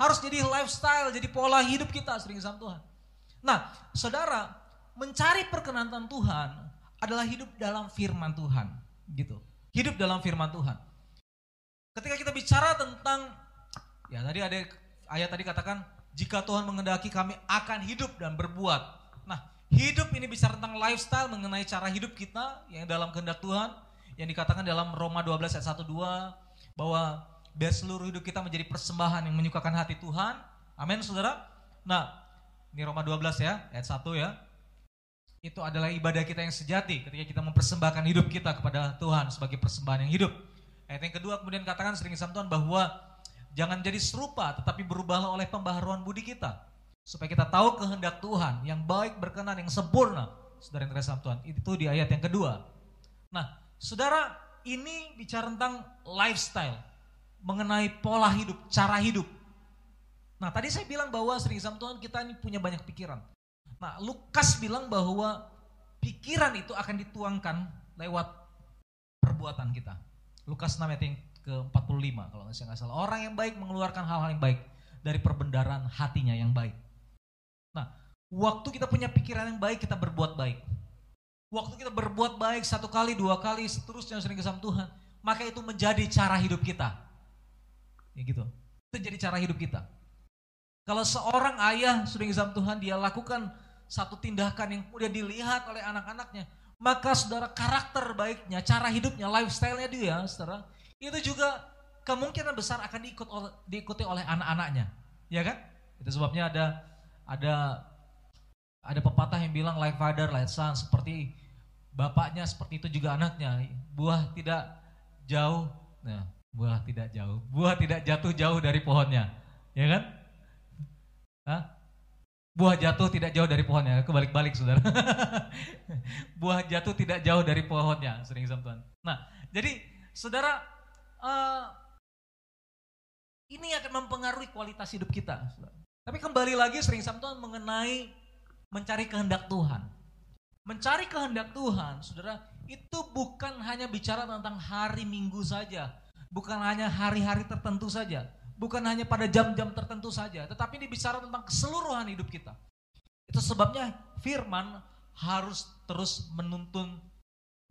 Harus jadi lifestyle, jadi pola hidup kita sering sama Tuhan. Nah, saudara, mencari perkenan Tuhan adalah hidup dalam firman Tuhan, gitu. Hidup dalam firman Tuhan. Ketika kita bicara tentang ya tadi ada ayat tadi katakan jika Tuhan mengendaki kami akan hidup dan berbuat. Nah, hidup ini bicara tentang lifestyle mengenai cara hidup kita yang dalam kehendak Tuhan yang dikatakan dalam Roma 12 ayat 1 2 bahwa biar seluruh hidup kita menjadi persembahan yang menyukakan hati Tuhan. Amin, Saudara. Nah, ini Roma 12 ya, ayat 1 ya. Itu adalah ibadah kita yang sejati ketika kita mempersembahkan hidup kita kepada Tuhan sebagai persembahan yang hidup. Ayat yang kedua kemudian katakan sering sama Tuhan bahwa jangan jadi serupa tetapi berubahlah oleh pembaharuan budi kita. Supaya kita tahu kehendak Tuhan yang baik, berkenan, yang sempurna. Saudara yang terkasih Tuhan. Itu di ayat yang kedua. Nah, saudara ini bicara tentang lifestyle. Mengenai pola hidup, cara hidup. Nah tadi saya bilang bahwa sering sama Tuhan kita ini punya banyak pikiran. Nah Lukas bilang bahwa pikiran itu akan dituangkan lewat perbuatan kita. Lukas 6 ayat yang ke-45 kalau saya nggak salah. Orang yang baik mengeluarkan hal-hal yang baik dari perbendaharaan hatinya yang baik. Nah, waktu kita punya pikiran yang baik, kita berbuat baik. Waktu kita berbuat baik satu kali, dua kali, seterusnya sering kesam Tuhan, maka itu menjadi cara hidup kita. Ya gitu. Itu jadi cara hidup kita. Kalau seorang ayah sering kesam Tuhan, dia lakukan satu tindakan yang kemudian dilihat oleh anak-anaknya, maka saudara karakter baiknya, cara hidupnya, lifestyle-nya dia, saudara, itu juga kemungkinan besar akan diikut oleh, diikuti oleh anak-anaknya, ya kan? Itu sebabnya ada ada ada pepatah yang bilang like father, like son, seperti bapaknya seperti itu juga anaknya. Buah tidak jauh, nah, buah tidak jauh, buah tidak jatuh jauh dari pohonnya, ya kan? Hah? Buah jatuh tidak jauh dari pohonnya, kebalik-balik saudara. [LAUGHS] Buah jatuh tidak jauh dari pohonnya, sering sama Tuhan. Nah, jadi saudara, uh, ini akan mempengaruhi kualitas hidup kita. Saudara. Tapi kembali lagi sering sama Tuhan mengenai mencari kehendak Tuhan. Mencari kehendak Tuhan, saudara, itu bukan hanya bicara tentang hari minggu saja. Bukan hanya hari-hari tertentu saja bukan hanya pada jam-jam tertentu saja, tetapi ini bicara tentang keseluruhan hidup kita. Itu sebabnya firman harus terus menuntun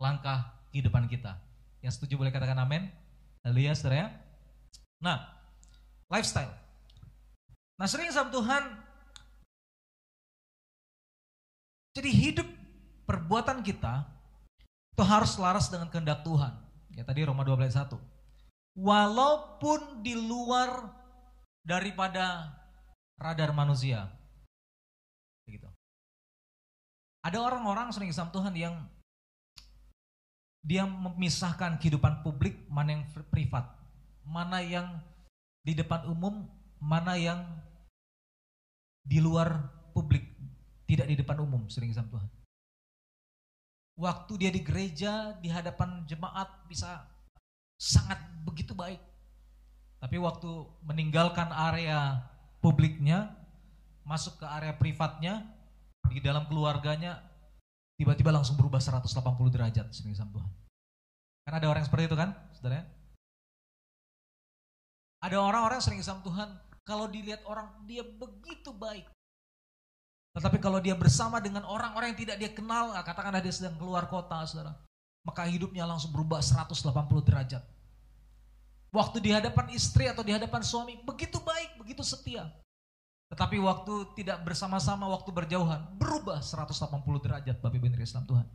langkah kehidupan kita. Yang setuju boleh katakan amin? Haleluya saudara ya. Nah, lifestyle. Nah sering sama Tuhan, jadi hidup perbuatan kita itu harus selaras dengan kehendak Tuhan. Ya tadi Roma 12 1 walaupun di luar daripada radar manusia. Begitu. Ada orang-orang sering sama Tuhan yang dia memisahkan kehidupan publik mana yang privat, mana yang di depan umum, mana yang di luar publik, tidak di depan umum sering sama Tuhan. Waktu dia di gereja, di hadapan jemaat bisa sangat begitu baik. Tapi waktu meninggalkan area publiknya, masuk ke area privatnya, di dalam keluarganya, tiba-tiba langsung berubah 180 derajat Tuhan. Kan ada orang seperti itu kan, saudara? Ada orang-orang sering sama Tuhan, kalau dilihat orang dia begitu baik. Tetapi kalau dia bersama dengan orang-orang yang tidak dia kenal, katakanlah dia sedang keluar kota, saudara maka hidupnya langsung berubah 180 derajat. Waktu di hadapan istri atau di hadapan suami, begitu baik, begitu setia. Tetapi waktu tidak bersama-sama, waktu berjauhan, berubah 180 derajat Bapak Ibu Islam Tuhan.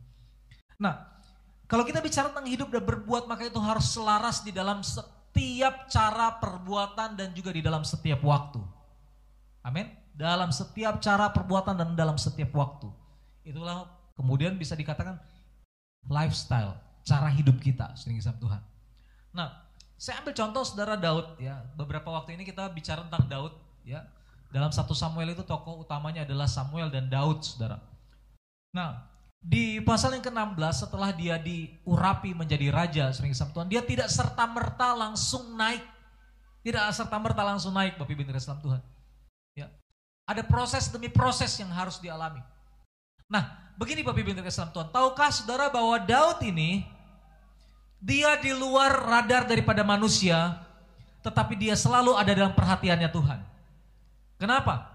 Nah, kalau kita bicara tentang hidup dan berbuat, maka itu harus selaras di dalam setiap cara perbuatan dan juga di dalam setiap waktu. Amin. Dalam setiap cara perbuatan dan dalam setiap waktu. Itulah kemudian bisa dikatakan lifestyle, cara hidup kita sering sama Tuhan. Nah, saya ambil contoh saudara Daud ya. Beberapa waktu ini kita bicara tentang Daud ya. Dalam satu Samuel itu tokoh utamanya adalah Samuel dan Daud, saudara. Nah, di pasal yang ke-16 setelah dia diurapi menjadi raja sering sama Tuhan, dia tidak serta-merta langsung naik. Tidak serta-merta langsung naik Bapak Ibu Islam Tuhan. Ya. Ada proses demi proses yang harus dialami. Nah, begini Bapak Ibu Islam Tuhan, tahukah saudara bahwa Daud ini dia di luar radar daripada manusia, tetapi dia selalu ada dalam perhatiannya Tuhan. Kenapa?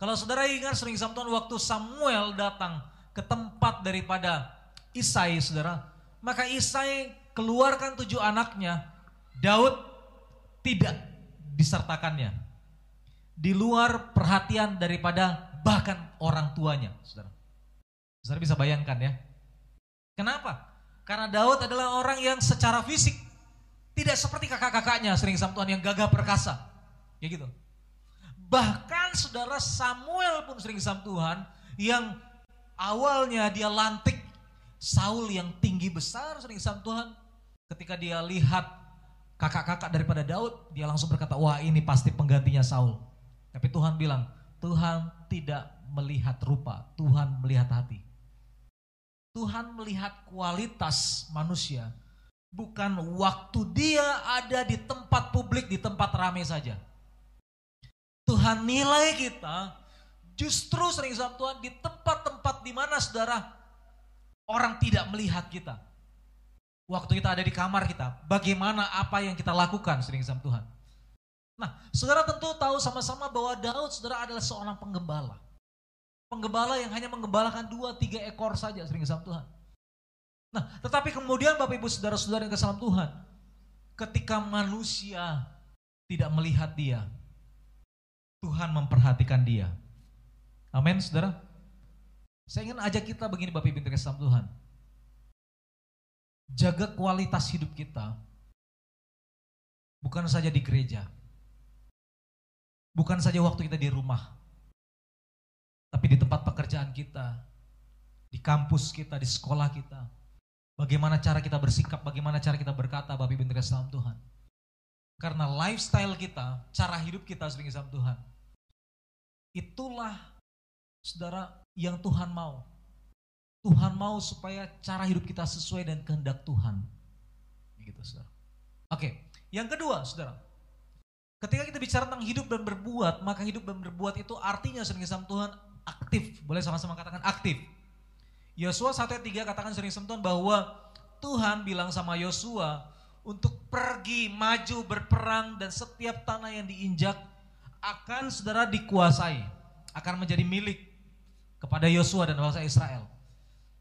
Kalau saudara ingat sering Tuhan waktu Samuel datang ke tempat daripada Isai, saudara, maka Isai keluarkan tujuh anaknya, Daud tidak disertakannya. Di luar perhatian daripada bahkan orang tuanya, saudara. Saudara bisa bayangkan ya. Kenapa? Karena Daud adalah orang yang secara fisik tidak seperti kakak-kakaknya sering sama Tuhan yang gagah perkasa. Ya gitu. Bahkan saudara Samuel pun sering sama Tuhan yang awalnya dia lantik Saul yang tinggi besar sering sama Tuhan. ketika dia lihat kakak-kakak daripada Daud, dia langsung berkata, wah ini pasti penggantinya Saul. Tapi Tuhan bilang, Tuhan tidak melihat rupa, Tuhan melihat hati. Tuhan melihat kualitas manusia, bukan waktu dia ada di tempat publik, di tempat ramai saja. Tuhan nilai kita justru sering sama Tuhan di tempat-tempat di mana saudara orang tidak melihat kita. Waktu kita ada di kamar kita, bagaimana apa yang kita lakukan sering sama Tuhan. Nah, saudara tentu tahu sama-sama bahwa Daud saudara adalah seorang penggembala. Penggembala yang hanya menggembalakan dua, tiga ekor saja sering sama Tuhan. Nah, tetapi kemudian Bapak Ibu Saudara-saudara yang kesalahan Tuhan, ketika manusia tidak melihat dia, Tuhan memperhatikan dia. Amin, saudara. Saya ingin ajak kita begini Bapak Ibu yang kasih Tuhan. Jaga kualitas hidup kita. Bukan saja di gereja. Bukan saja waktu kita di rumah. Tapi di tempat pekerjaan kita. Di kampus kita, di sekolah kita. Bagaimana cara kita bersikap, bagaimana cara kita berkata Bapak Ibu yang kasih Tuhan. Karena lifestyle kita, cara hidup kita sering sama Tuhan. Itulah saudara yang Tuhan mau. Tuhan mau supaya cara hidup kita sesuai dengan kehendak Tuhan. Begitu saudara. Oke, yang kedua saudara. Ketika kita bicara tentang hidup dan berbuat, maka hidup dan berbuat itu artinya sering sama Tuhan aktif. Boleh sama-sama katakan aktif. Yosua 1 ayat 3 katakan sering sama Tuhan bahwa Tuhan bilang sama Yosua untuk pergi maju berperang dan setiap tanah yang diinjak akan saudara dikuasai, akan menjadi milik kepada Yosua dan bangsa Israel.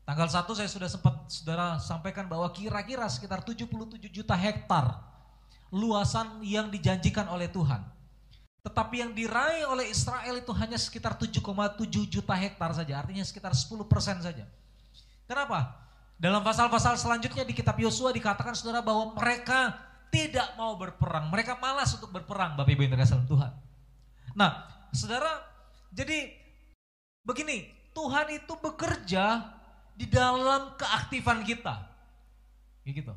Tanggal 1 saya sudah sempat saudara sampaikan bahwa kira-kira sekitar 77 juta hektar luasan yang dijanjikan oleh Tuhan. Tetapi yang diraih oleh Israel itu hanya sekitar 7,7 juta hektar saja, artinya sekitar 10 persen saja. Kenapa? Dalam pasal-pasal selanjutnya di kitab Yosua dikatakan saudara bahwa mereka tidak mau berperang. Mereka malas untuk berperang Bapak Ibu yang terkasih Tuhan. Nah saudara jadi begini Tuhan itu bekerja di dalam keaktifan kita. Kayak gitu.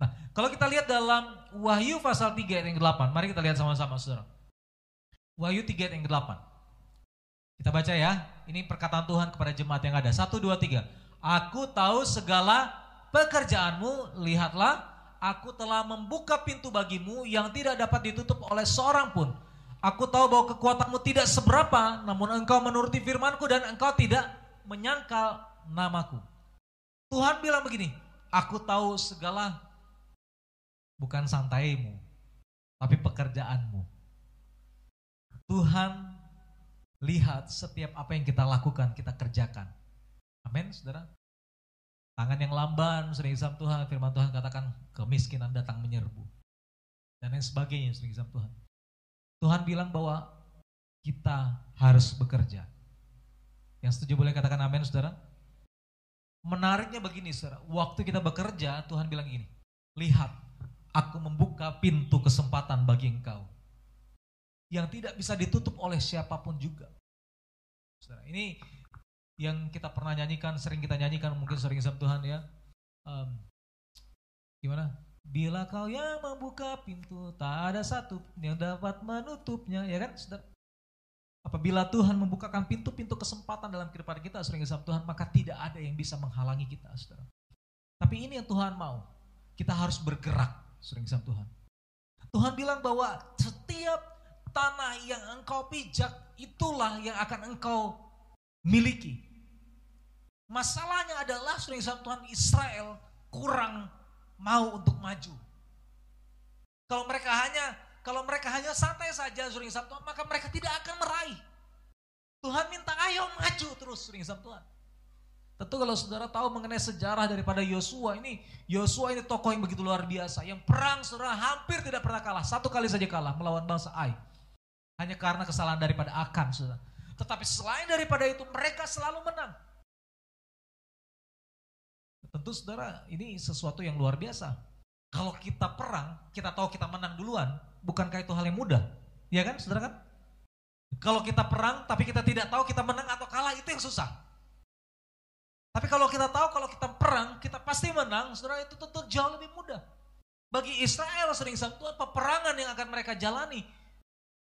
Nah kalau kita lihat dalam Wahyu pasal 3 ayat yang ke-8. Mari kita lihat sama-sama saudara. Wahyu 3 ayat yang ke-8. Kita baca ya. Ini perkataan Tuhan kepada jemaat yang ada. Satu, dua, tiga. Aku tahu segala pekerjaanmu, lihatlah, aku telah membuka pintu bagimu yang tidak dapat ditutup oleh seorang pun. Aku tahu bahwa kekuatanmu tidak seberapa, namun engkau menuruti firmanku dan engkau tidak menyangkal namaku. Tuhan bilang begini, aku tahu segala bukan santaimu, tapi pekerjaanmu. Tuhan lihat setiap apa yang kita lakukan, kita kerjakan. Amin, saudara. Tangan yang lamban, sering isam Tuhan, firman Tuhan katakan kemiskinan datang menyerbu. Dan lain sebagainya, sering isam Tuhan. Tuhan bilang bahwa kita harus bekerja. Yang setuju boleh katakan amin, saudara. Menariknya begini, saudara. Waktu kita bekerja, Tuhan bilang gini, lihat, aku membuka pintu kesempatan bagi engkau. Yang tidak bisa ditutup oleh siapa pun juga. Saudara, ini yang kita pernah nyanyikan, sering kita nyanyikan, mungkin sering sama Tuhan ya. Um, gimana? Bila kau yang membuka pintu, tak ada satu yang dapat menutupnya, ya kan? Saudara? Apabila Tuhan membukakan pintu-pintu kesempatan dalam kehidupan kita, sering sama Tuhan, maka tidak ada yang bisa menghalangi kita, saudara. Tapi ini yang Tuhan mau. Kita harus bergerak, sering sama Tuhan. Tuhan bilang bahwa setiap tanah yang engkau pijak, itulah yang akan engkau miliki. Masalahnya adalah sering Tuhan Israel kurang mau untuk maju. Kalau mereka hanya kalau mereka hanya santai saja sering Tuhan, maka mereka tidak akan meraih. Tuhan minta ayo maju terus sering Tuhan. Tentu kalau saudara tahu mengenai sejarah daripada Yosua ini, Yosua ini tokoh yang begitu luar biasa. Yang perang saudara hampir tidak pernah kalah. Satu kali saja kalah melawan bangsa Ai. Hanya karena kesalahan daripada Akan saudara. Tetapi selain daripada itu mereka selalu menang. Tentu saudara ini sesuatu yang luar biasa. Kalau kita perang, kita tahu kita menang duluan, bukankah itu hal yang mudah? Ya kan saudara kan? Kalau kita perang tapi kita tidak tahu kita menang atau kalah itu yang susah. Tapi kalau kita tahu kalau kita perang kita pasti menang, saudara itu tentu jauh lebih mudah. Bagi Israel sering sama Tuhan peperangan yang akan mereka jalani.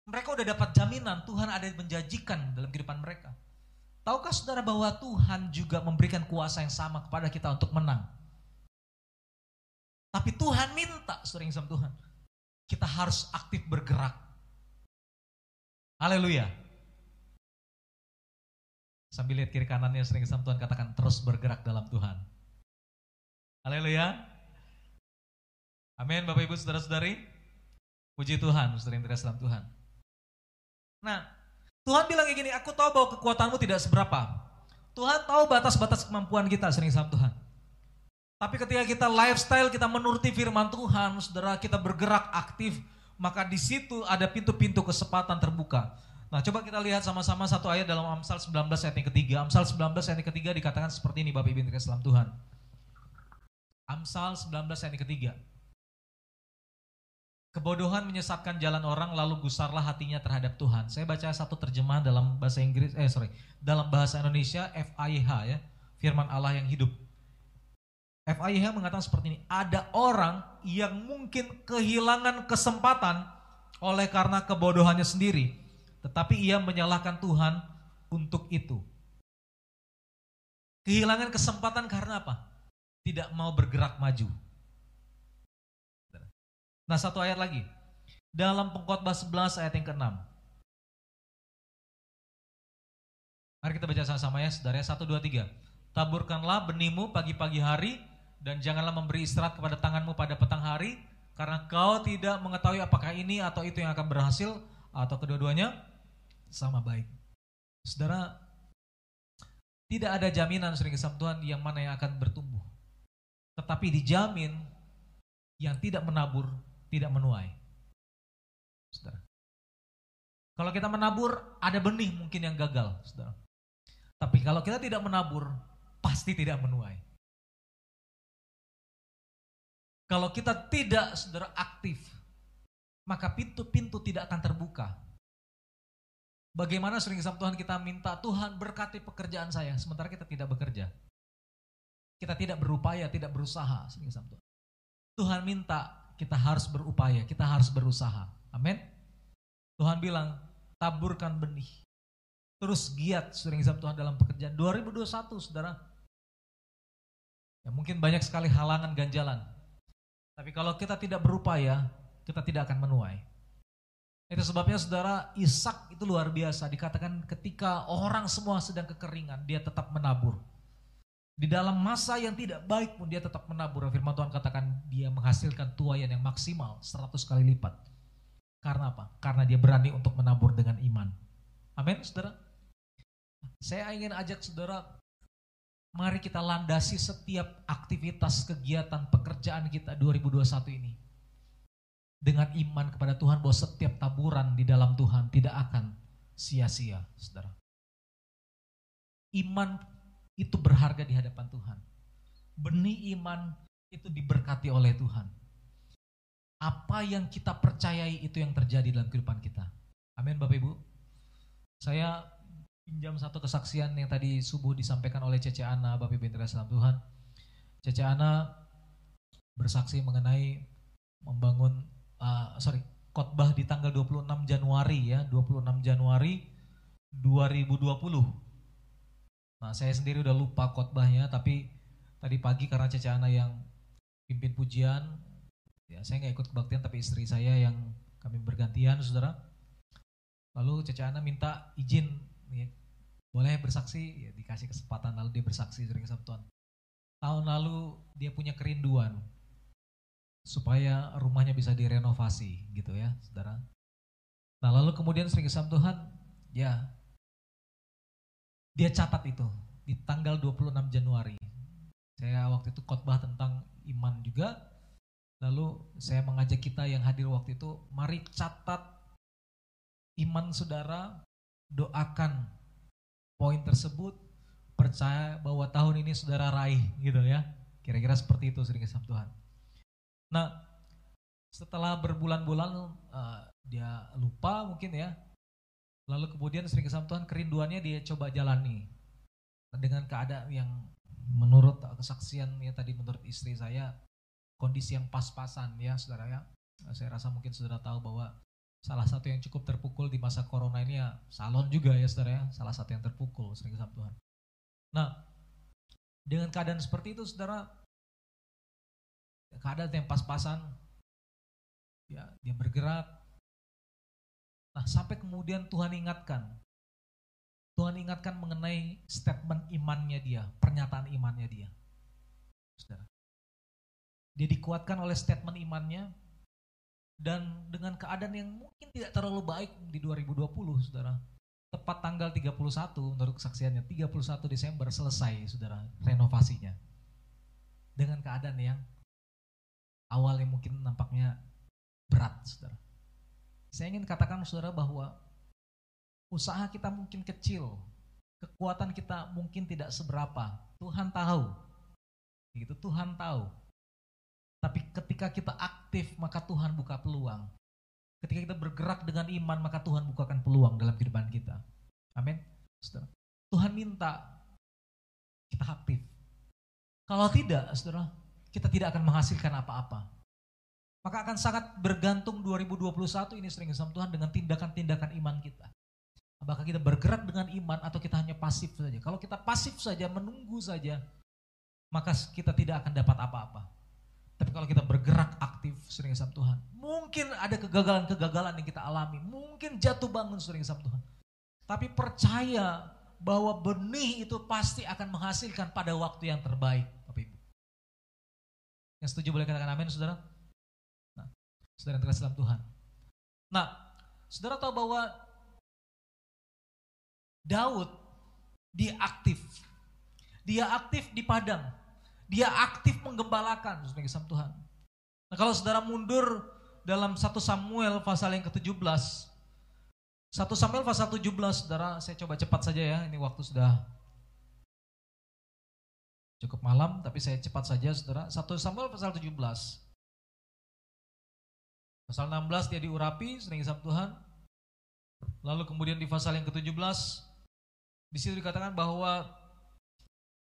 Mereka udah dapat jaminan Tuhan ada menjanjikan dalam kehidupan mereka. Tahukah saudara bahwa Tuhan juga memberikan kuasa yang sama kepada kita untuk menang? Tapi Tuhan minta, sering sama Tuhan, kita harus aktif bergerak. Haleluya. Sambil lihat kiri kanannya sering sama Tuhan katakan terus bergerak dalam Tuhan. Haleluya. Amin Bapak Ibu Saudara-saudari. Puji Tuhan, yang terkasih dalam Tuhan. Nah, Tuhan bilang kayak gini, aku tahu bahwa kekuatanmu tidak seberapa. Tuhan tahu batas-batas kemampuan kita sering sama Tuhan. Tapi ketika kita lifestyle, kita menuruti firman Tuhan, saudara kita bergerak aktif, maka di situ ada pintu-pintu kesempatan terbuka. Nah coba kita lihat sama-sama satu ayat dalam Amsal 19 ayat yang ketiga. Amsal 19 ayat yang ketiga dikatakan seperti ini Bapak Ibu dalam Tuhan. Amsal 19 ayat yang ketiga. Kebodohan menyesatkan jalan orang lalu gusarlah hatinya terhadap Tuhan. Saya baca satu terjemahan dalam bahasa Inggris, eh sorry, dalam bahasa Indonesia FIH ya, firman Allah yang hidup. FIH mengatakan seperti ini, ada orang yang mungkin kehilangan kesempatan oleh karena kebodohannya sendiri, tetapi ia menyalahkan Tuhan untuk itu. Kehilangan kesempatan karena apa? Tidak mau bergerak maju. Nah satu ayat lagi. Dalam pengkhotbah 11 ayat yang ke-6. Mari kita baca sama-sama ya saudara. 1, 2, 3. Taburkanlah benihmu pagi-pagi hari dan janganlah memberi istirahat kepada tanganmu pada petang hari karena kau tidak mengetahui apakah ini atau itu yang akan berhasil atau kedua-duanya sama baik. Saudara, tidak ada jaminan sering kesam Tuhan yang mana yang akan bertumbuh. Tetapi dijamin yang tidak menabur tidak menuai. Saudara. Kalau kita menabur, ada benih mungkin yang gagal, saudara. Tapi kalau kita tidak menabur, pasti tidak menuai. Kalau kita tidak, saudara, aktif, maka pintu-pintu tidak akan terbuka. Bagaimana sering Tuhan kita minta, Tuhan berkati pekerjaan saya, sementara kita tidak bekerja. Kita tidak berupaya, tidak berusaha, sering Tuhan. Tuhan minta kita harus berupaya, kita harus berusaha. Amin. Tuhan bilang, taburkan benih. Terus giat sering Tuhan dalam pekerjaan. 2021 saudara. Ya mungkin banyak sekali halangan ganjalan. Tapi kalau kita tidak berupaya, kita tidak akan menuai. Itu sebabnya saudara Ishak itu luar biasa. Dikatakan ketika orang semua sedang kekeringan, dia tetap menabur. Di dalam masa yang tidak baik pun dia tetap menabur. Firman Tuhan katakan dia menghasilkan tuayan yang maksimal 100 kali lipat. Karena apa? Karena dia berani untuk menabur dengan iman. Amin, saudara. Saya ingin ajak saudara, mari kita landasi setiap aktivitas, kegiatan, pekerjaan kita 2021 ini. Dengan iman kepada Tuhan bahwa setiap taburan di dalam Tuhan tidak akan sia-sia, saudara. Iman itu berharga di hadapan Tuhan. Benih iman itu diberkati oleh Tuhan. Apa yang kita percayai itu yang terjadi dalam kehidupan kita. Amin Bapak Ibu. Saya pinjam satu kesaksian yang tadi subuh disampaikan oleh Cece Ana, Bapak Ibu yang dalam Tuhan. Cece Ana bersaksi mengenai membangun, uh, sorry, khotbah di tanggal 26 Januari ya, 26 Januari 2020 Nah saya sendiri udah lupa khotbahnya tapi tadi pagi karena Cece Ana yang pimpin pujian, ya saya nggak ikut kebaktian tapi istri saya yang kami bergantian saudara. Lalu Cece Ana minta izin, ya, boleh bersaksi, ya, dikasih kesempatan lalu dia bersaksi sering Tuhan. Tahun lalu dia punya kerinduan supaya rumahnya bisa direnovasi gitu ya saudara. Nah lalu kemudian sering Tuhan, ya dia catat itu di tanggal 26 Januari. Saya waktu itu khotbah tentang iman juga. Lalu saya mengajak kita yang hadir waktu itu, mari catat iman saudara, doakan poin tersebut, percaya bahwa tahun ini saudara raih gitu ya. Kira-kira seperti itu sering sama Tuhan. Nah, setelah berbulan-bulan uh, dia lupa mungkin ya, Lalu kemudian sering kesam Tuhan kerinduannya dia coba jalani dengan keadaan yang menurut kesaksian ya tadi menurut istri saya kondisi yang pas-pasan ya saudara ya. Saya rasa mungkin saudara tahu bahwa salah satu yang cukup terpukul di masa corona ini ya salon juga ya saudara ya. Salah satu yang terpukul sering sama Tuhan. Nah dengan keadaan seperti itu saudara, keadaan yang pas-pasan, ya dia bergerak. Nah sampai kemudian Tuhan ingatkan, Tuhan ingatkan mengenai statement imannya dia, pernyataan imannya dia. Saudara. Dia dikuatkan oleh statement imannya dan dengan keadaan yang mungkin tidak terlalu baik di 2020, Saudara. Tepat tanggal 31 menurut kesaksiannya 31 Desember selesai Saudara renovasinya. Dengan keadaan yang awalnya mungkin nampaknya berat, Saudara. Saya ingin katakan Saudara bahwa usaha kita mungkin kecil, kekuatan kita mungkin tidak seberapa. Tuhan tahu. Gitu, Tuhan tahu. Tapi ketika kita aktif, maka Tuhan buka peluang. Ketika kita bergerak dengan iman, maka Tuhan bukakan peluang dalam kehidupan kita. Amin. Saudara. Tuhan minta kita aktif. Kalau tidak, saudara, kita tidak akan menghasilkan apa-apa. Maka akan sangat bergantung 2021 ini sering sama Tuhan dengan tindakan-tindakan iman kita. Apakah kita bergerak dengan iman atau kita hanya pasif saja? Kalau kita pasif saja, menunggu saja, maka kita tidak akan dapat apa-apa. Tapi kalau kita bergerak aktif sering sama Tuhan, mungkin ada kegagalan-kegagalan yang kita alami, mungkin jatuh bangun sering sama Tuhan. Tapi percaya bahwa benih itu pasti akan menghasilkan pada waktu yang terbaik. Yang setuju boleh katakan amin, saudara? Nah, saudara yang terkasih dalam Tuhan. Nah, saudara tahu bahwa Daud dia aktif. Dia aktif di padang. Dia aktif menggembalakan sebagai Tuhan. Nah, kalau saudara mundur dalam 1 Samuel pasal yang ke-17. 1 Samuel pasal 17, saudara, saya coba cepat saja ya. Ini waktu sudah cukup malam, tapi saya cepat saja, saudara. 1 Samuel pasal 17. Pasal 16 dia diurapi, sering sama Tuhan. Lalu kemudian di pasal yang ke-17, di situ dikatakan bahwa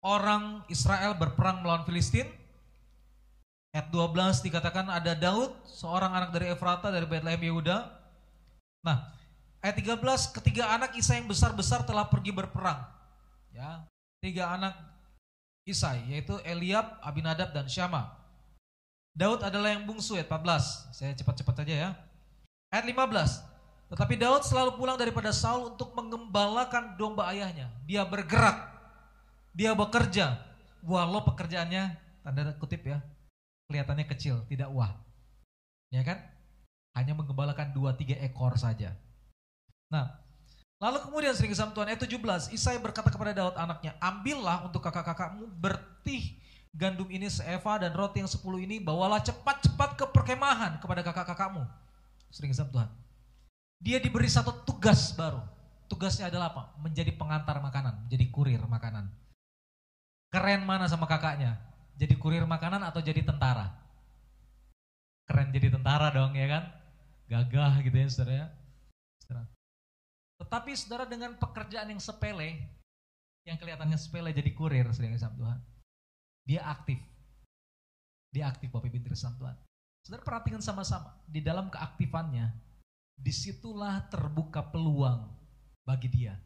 orang Israel berperang melawan Filistin. Ayat 12 dikatakan ada Daud, seorang anak dari Efrata dari Bethlehem Yehuda. Nah, ayat 13 ketiga anak Isa yang besar-besar telah pergi berperang. Ya, tiga anak Isai yaitu Eliab, Abinadab dan Syama. Daud adalah yang bungsu ayat 14. Saya cepat-cepat saja ya. Ayat 15. Tetapi Daud selalu pulang daripada Saul untuk mengembalakan domba ayahnya. Dia bergerak dia bekerja, walau pekerjaannya tanda kutip ya, kelihatannya kecil, tidak wah. Ya kan? Hanya mengembalakan dua tiga ekor saja. Nah, lalu kemudian sering Tuhan ayat 17, Isai berkata kepada Daud anaknya, ambillah untuk kakak-kakakmu bertih gandum ini seeva dan roti yang sepuluh ini, bawalah cepat-cepat ke perkemahan kepada kakak-kakakmu. Sering Tuhan. Dia diberi satu tugas baru. Tugasnya adalah apa? Menjadi pengantar makanan, menjadi kurir makanan. Keren mana sama kakaknya? Jadi kurir makanan atau jadi tentara? Keren jadi tentara dong ya kan? Gagah gitu ya saudara ya. Tetapi saudara dengan pekerjaan yang sepele, yang kelihatannya sepele jadi kurir sering sama Tuhan. Dia aktif. Dia aktif Bapak Ibu sama Tuhan. Saudara perhatikan sama-sama, di dalam keaktifannya, di situlah terbuka peluang bagi dia.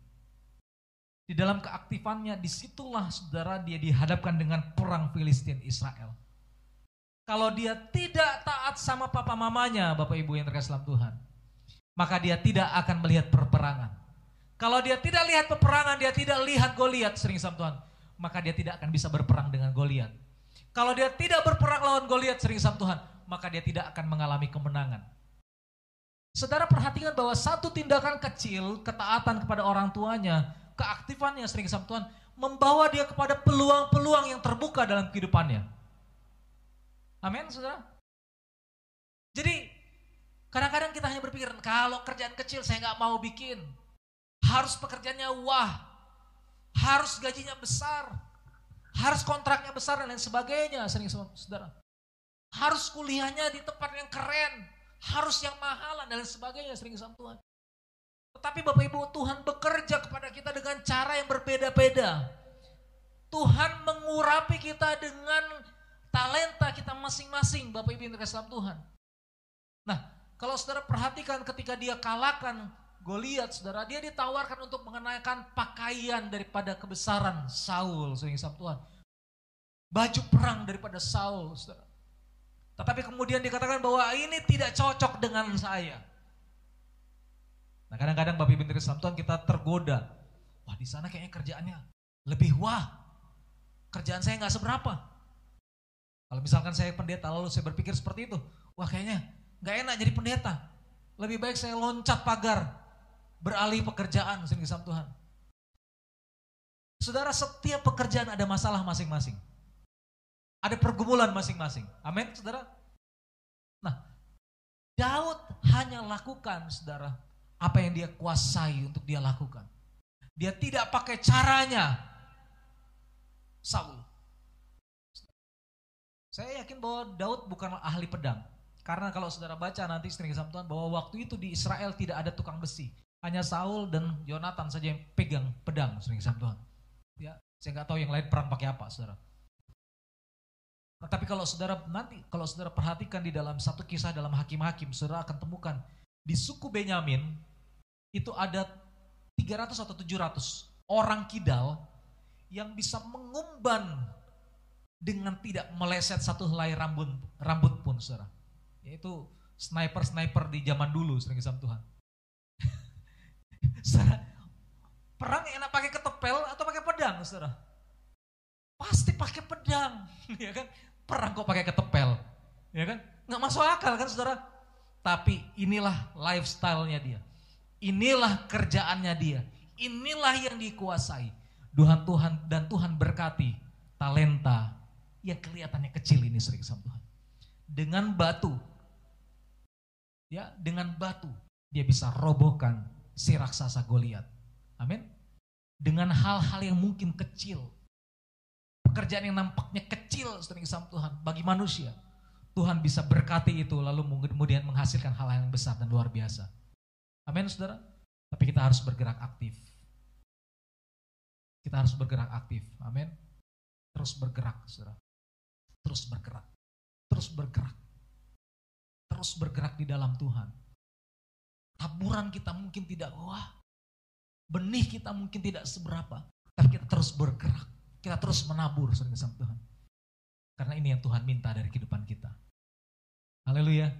Di dalam keaktifannya, di situlah saudara dia dihadapkan dengan perang Filistin Israel. Kalau dia tidak taat sama papa mamanya, Bapak Ibu yang terkasih dalam Tuhan, maka dia tidak akan melihat perperangan. Kalau dia tidak lihat peperangan, dia tidak lihat Goliat sering sama Tuhan, maka dia tidak akan bisa berperang dengan Goliat. Kalau dia tidak berperang lawan Goliat sering sama Tuhan, maka dia tidak akan mengalami kemenangan. Saudara perhatikan bahwa satu tindakan kecil, ketaatan kepada orang tuanya, keaktifannya sering sama Tuhan membawa dia kepada peluang-peluang yang terbuka dalam kehidupannya. Amin, saudara. Jadi kadang-kadang kita hanya berpikir kalau kerjaan kecil saya nggak mau bikin, harus pekerjaannya wah, harus gajinya besar, harus kontraknya besar dan lain sebagainya, sering sama saudara. Harus kuliahnya di tempat yang keren, harus yang mahalan dan lain sebagainya, sering sama Tuhan. Tetapi Bapak Ibu, Tuhan bekerja kepada kita dengan cara yang berbeda-beda. Tuhan mengurapi kita dengan talenta kita masing-masing, Bapak Ibu yang dalam Tuhan. Nah, kalau saudara perhatikan ketika dia kalahkan Goliat, saudara, dia ditawarkan untuk mengenakan pakaian daripada kebesaran Saul, yang Tuhan. Baju perang daripada Saul, saudara. Tetapi kemudian dikatakan bahwa ini tidak cocok dengan saya. Nah kadang-kadang Bapak Ibu Islam Tuhan kita tergoda. Wah di sana kayaknya kerjaannya lebih wah. Kerjaan saya nggak seberapa. Kalau misalkan saya pendeta lalu saya berpikir seperti itu. Wah kayaknya nggak enak jadi pendeta. Lebih baik saya loncat pagar. Beralih pekerjaan sini Islam Tuhan. Saudara setiap pekerjaan ada masalah masing-masing. Ada pergumulan masing-masing. Amin saudara. Nah Daud hanya lakukan saudara apa yang dia kuasai untuk dia lakukan. Dia tidak pakai caranya Saul. Saya yakin bahwa Daud bukanlah ahli pedang. Karena kalau saudara baca nanti sering Tuhan bahwa waktu itu di Israel tidak ada tukang besi. Hanya Saul dan Yonatan saja yang pegang pedang sering Tuhan. Ya, saya nggak tahu yang lain perang pakai apa, saudara. Tapi kalau saudara nanti, kalau saudara perhatikan di dalam satu kisah dalam Hakim-Hakim, saudara akan temukan di suku Benyamin itu ada 300 atau 700 orang kidal yang bisa mengumban dengan tidak meleset satu helai rambut rambut pun saudara. Yaitu sniper-sniper di zaman dulu sering kisah Tuhan. [LAUGHS] perang enak pakai ketepel atau pakai pedang saudara? Pasti pakai pedang, [LAUGHS] ya kan? Perang kok pakai ketepel, ya kan? Nggak masuk akal kan saudara? Tapi inilah lifestyle-nya dia. Inilah kerjaannya dia. Inilah yang dikuasai. Tuhan Tuhan dan Tuhan berkati talenta yang kelihatannya kecil ini sering sama Tuhan. Dengan batu, ya dengan batu dia bisa robohkan si raksasa Goliat. Amin. Dengan hal-hal yang mungkin kecil, pekerjaan yang nampaknya kecil sering sama Tuhan bagi manusia, Tuhan bisa berkati itu lalu kemudian menghasilkan hal yang besar dan luar biasa. Amin saudara. Tapi kita harus bergerak aktif. Kita harus bergerak aktif. Amin. Terus bergerak saudara. Terus bergerak. Terus bergerak. Terus bergerak di dalam Tuhan. Taburan kita mungkin tidak wah. Benih kita mungkin tidak seberapa. Tapi kita terus bergerak. Kita terus menabur sering sama Tuhan. Karena ini yang Tuhan minta dari kehidupan kita. Haleluya.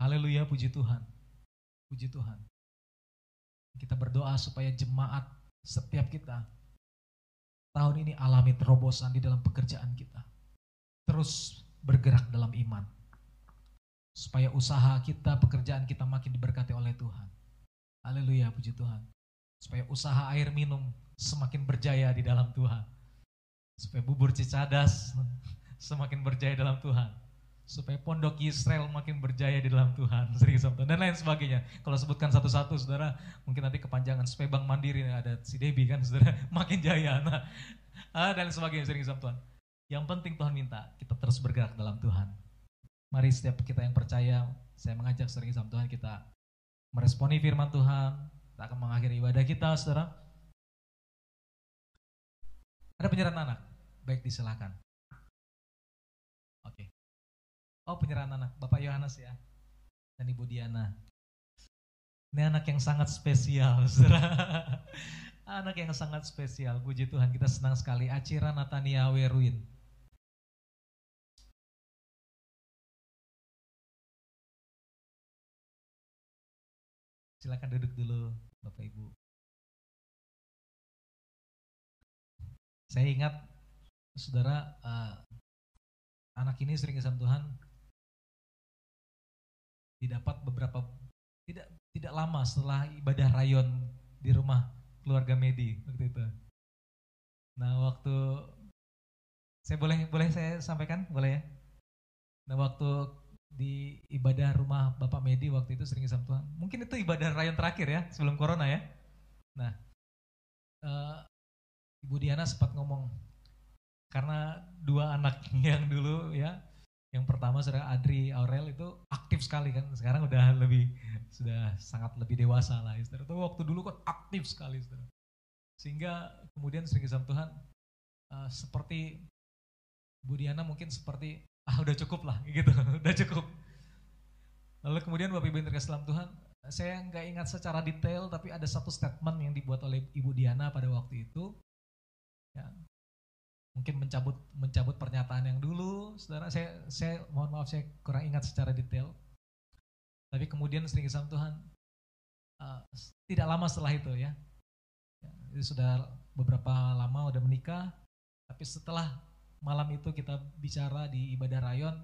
Haleluya, puji Tuhan. Puji Tuhan. Kita berdoa supaya jemaat setiap kita tahun ini alami terobosan di dalam pekerjaan kita. Terus bergerak dalam iman. Supaya usaha kita, pekerjaan kita makin diberkati oleh Tuhan. Haleluya, puji Tuhan. Supaya usaha air minum semakin berjaya di dalam Tuhan. Supaya bubur cicadas semakin berjaya dalam Tuhan supaya pondok Israel makin berjaya di dalam Tuhan, dan lain sebagainya. Kalau sebutkan satu-satu, saudara, mungkin nanti kepanjangan supaya Bank Mandiri ada si Debbie kan, saudara, [LAUGHS] makin jaya. Nah, ah, dan sebagainya, sering Tuhan. Yang penting Tuhan minta kita terus bergerak dalam Tuhan. Mari setiap kita yang percaya, saya mengajak sering sabtu Tuhan kita meresponi firman Tuhan, kita akan mengakhiri ibadah kita, saudara. Ada penyerahan anak? Baik, disilakan. Oke. Okay. Oh penyerahan anak, Bapak Yohanes ya, dan Ibu Diana. Ini anak yang sangat spesial, [LAUGHS] saudara. anak yang sangat spesial, puji Tuhan kita senang sekali. Acira Natania Weruin. Silakan duduk dulu, Bapak Ibu. Saya ingat, saudara, uh, anak ini sering kesan Tuhan didapat beberapa tidak tidak lama setelah ibadah rayon di rumah keluarga Medi waktu itu. Nah waktu saya boleh boleh saya sampaikan boleh ya. Nah waktu di ibadah rumah Bapak Medi waktu itu sering sama Tuhan. Mungkin itu ibadah rayon terakhir ya sebelum corona ya. Nah uh, Ibu Diana sempat ngomong karena dua anak [LAUGHS] yang dulu ya yang pertama saudara Adri Aurel itu aktif sekali kan. Sekarang udah lebih sudah sangat lebih dewasa lah. Saudara itu waktu dulu kan aktif sekali saudara. Sehingga kemudian sering kisah Tuhan uh, seperti Bu Diana mungkin seperti ah udah cukup lah gitu, [LAUGHS] udah cukup. Lalu kemudian Bapak Ibu yang terkasih dalam Tuhan, saya nggak ingat secara detail tapi ada satu statement yang dibuat oleh Ibu Diana pada waktu itu. Ya, mungkin mencabut mencabut pernyataan yang dulu, saudara. Saya saya mohon maaf saya kurang ingat secara detail. Tapi kemudian sering sama Tuhan, uh, tidak lama setelah itu ya, ya sudah beberapa lama udah menikah, tapi setelah malam itu kita bicara di ibadah rayon,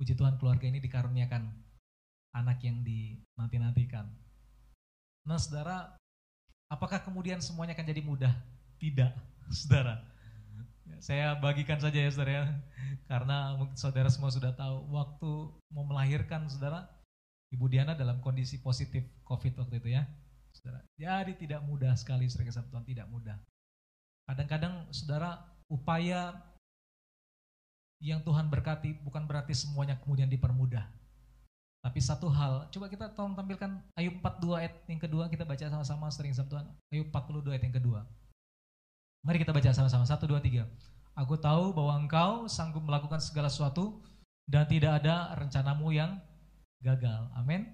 puji Tuhan keluarga ini dikaruniakan anak yang dinanti-nantikan. Nah saudara, apakah kemudian semuanya akan jadi mudah? Tidak, [LAUGHS] saudara. Saya bagikan saja ya saudara ya. Karena saudara semua sudah tahu, waktu mau melahirkan saudara, Ibu Diana dalam kondisi positif COVID waktu itu ya. Saudara. Jadi tidak mudah sekali saudara kesatuan, tidak mudah. Kadang-kadang saudara upaya yang Tuhan berkati bukan berarti semuanya kemudian dipermudah. Tapi satu hal, coba kita tolong tampilkan Ayub 42 ayat yang kedua, kita baca sama-sama sering sama Tuhan. Ayub 42 ayat yang kedua. Mari kita baca sama-sama, satu, dua, tiga. Aku tahu bahwa engkau sanggup melakukan segala sesuatu dan tidak ada rencanamu yang gagal. Amin.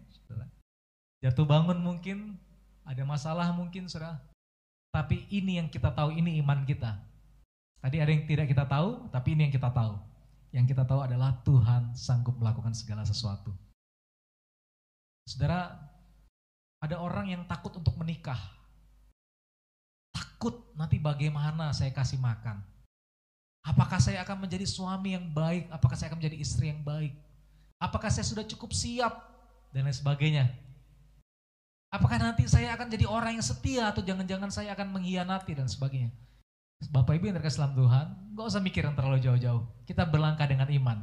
Jatuh bangun mungkin, ada masalah mungkin, saudara. Tapi ini yang kita tahu, ini iman kita. Tadi ada yang tidak kita tahu, tapi ini yang kita tahu. Yang kita tahu adalah Tuhan sanggup melakukan segala sesuatu. Saudara, ada orang yang takut untuk menikah. Takut nanti bagaimana saya kasih makan. Apakah saya akan menjadi suami yang baik? Apakah saya akan menjadi istri yang baik? Apakah saya sudah cukup siap? Dan lain sebagainya. Apakah nanti saya akan jadi orang yang setia atau jangan-jangan saya akan mengkhianati dan sebagainya. Bapak Ibu yang terkasih dalam Tuhan, gak usah mikir yang terlalu jauh-jauh. Kita berlangkah dengan iman.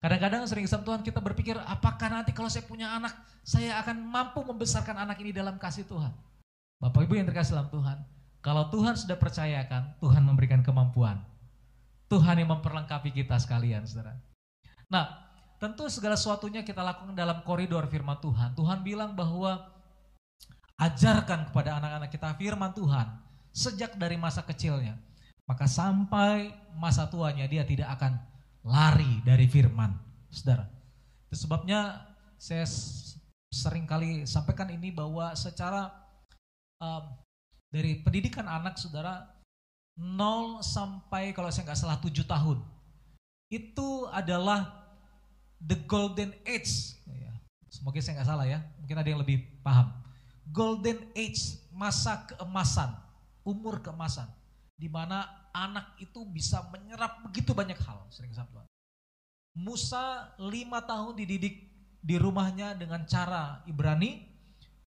Kadang-kadang sering sama Tuhan kita berpikir, apakah nanti kalau saya punya anak, saya akan mampu membesarkan anak ini dalam kasih Tuhan. Bapak Ibu yang terkasih dalam Tuhan, kalau Tuhan sudah percayakan, Tuhan memberikan kemampuan. Tuhan yang memperlengkapi kita sekalian, saudara. Nah, tentu segala sesuatunya kita lakukan dalam koridor firman Tuhan. Tuhan bilang bahwa ajarkan kepada anak-anak kita firman Tuhan sejak dari masa kecilnya. Maka sampai masa tuanya dia tidak akan lari dari firman, saudara. Itu sebabnya saya sering kali sampaikan ini bahwa secara um, dari pendidikan anak, saudara, 0 sampai kalau saya nggak salah 7 tahun, itu adalah the golden age. Ya, semoga saya nggak salah ya, mungkin ada yang lebih paham. Golden age, masa keemasan, umur keemasan, di mana anak itu bisa menyerap begitu banyak hal. Sering Tuhan. Musa lima tahun dididik di rumahnya dengan cara Ibrani.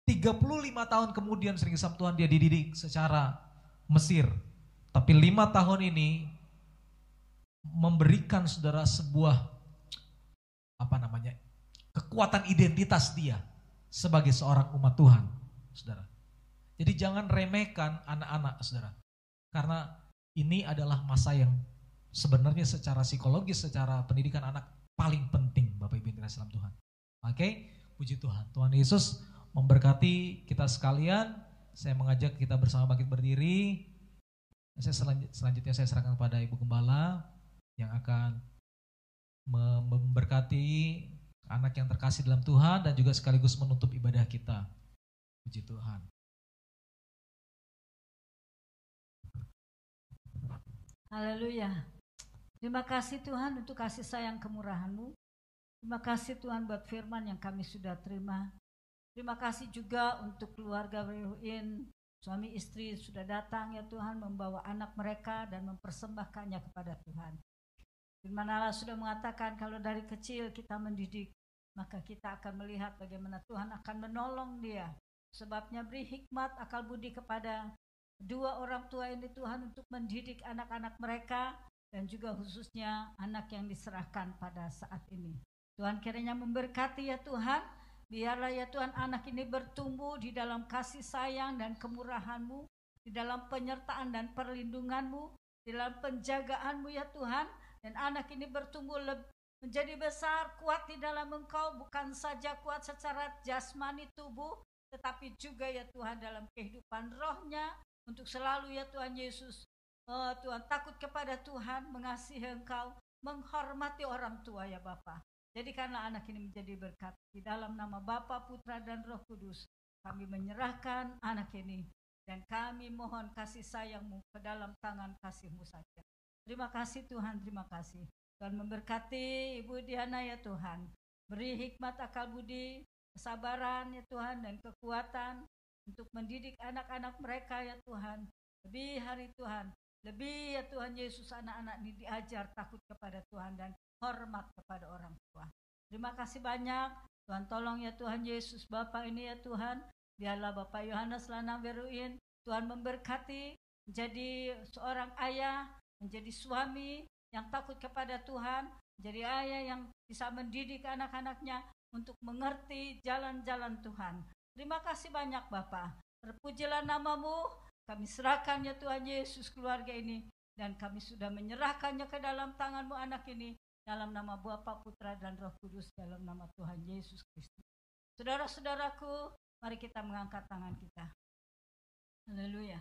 35 tahun kemudian sering sama Tuhan dia dididik secara Mesir. Tapi lima tahun ini memberikan saudara sebuah apa namanya kekuatan identitas dia sebagai seorang umat Tuhan, saudara. Jadi jangan remehkan anak-anak, saudara. Karena ini adalah masa yang sebenarnya secara psikologis, secara pendidikan anak paling penting Bapak Ibu yang dalam Tuhan. Oke, puji Tuhan. Tuhan Yesus memberkati kita sekalian. Saya mengajak kita bersama bangkit berdiri. Saya selanjutnya saya serahkan kepada Ibu Gembala yang akan memberkati anak yang terkasih dalam Tuhan dan juga sekaligus menutup ibadah kita. Puji Tuhan. Haleluya. Terima kasih Tuhan untuk kasih sayang kemurahan-Mu. Terima kasih Tuhan buat firman yang kami sudah terima. Terima kasih juga untuk keluarga Beruin, suami istri sudah datang ya Tuhan membawa anak mereka dan mempersembahkannya kepada Tuhan. Firman Allah sudah mengatakan kalau dari kecil kita mendidik, maka kita akan melihat bagaimana Tuhan akan menolong dia. Sebabnya beri hikmat akal budi kepada dua orang tua ini Tuhan untuk mendidik anak-anak mereka dan juga khususnya anak yang diserahkan pada saat ini. Tuhan kiranya memberkati ya Tuhan, biarlah ya Tuhan anak ini bertumbuh di dalam kasih sayang dan kemurahan-Mu, di dalam penyertaan dan perlindungan-Mu, di dalam penjagaan-Mu ya Tuhan, dan anak ini bertumbuh menjadi besar, kuat di dalam Engkau, bukan saja kuat secara jasmani tubuh, tetapi juga ya Tuhan dalam kehidupan rohnya, untuk selalu ya Tuhan Yesus Oh Tuhan, takut kepada Tuhan, mengasihi Engkau, menghormati orang tua ya Bapak. Jadikanlah anak ini menjadi berkat. Di dalam nama Bapa, Putra, dan Roh Kudus, kami menyerahkan anak ini. Dan kami mohon kasih sayangmu ke dalam tangan kasihmu saja. Terima kasih Tuhan, terima kasih. Tuhan memberkati Ibu Diana ya Tuhan. Beri hikmat akal budi, kesabaran ya Tuhan, dan kekuatan untuk mendidik anak-anak mereka ya Tuhan. Lebih hari Tuhan, lebih ya Tuhan Yesus anak-anak ini diajar takut kepada Tuhan dan hormat kepada orang tua. Terima kasih banyak. Tuhan tolong ya Tuhan Yesus Bapak ini ya Tuhan. Biarlah Bapak Yohanes Lanang Beruin. Tuhan memberkati menjadi seorang ayah, menjadi suami yang takut kepada Tuhan, menjadi ayah yang bisa mendidik anak-anaknya untuk mengerti jalan-jalan Tuhan. Terima kasih banyak Bapak. Terpujilah namamu, kami serahkan ya Tuhan Yesus keluarga ini. Dan kami sudah menyerahkannya ke dalam tanganmu anak ini. Dalam nama Bapa, Putra, dan Roh Kudus. Dalam nama Tuhan Yesus Kristus. Saudara-saudaraku, mari kita mengangkat tangan kita. Haleluya.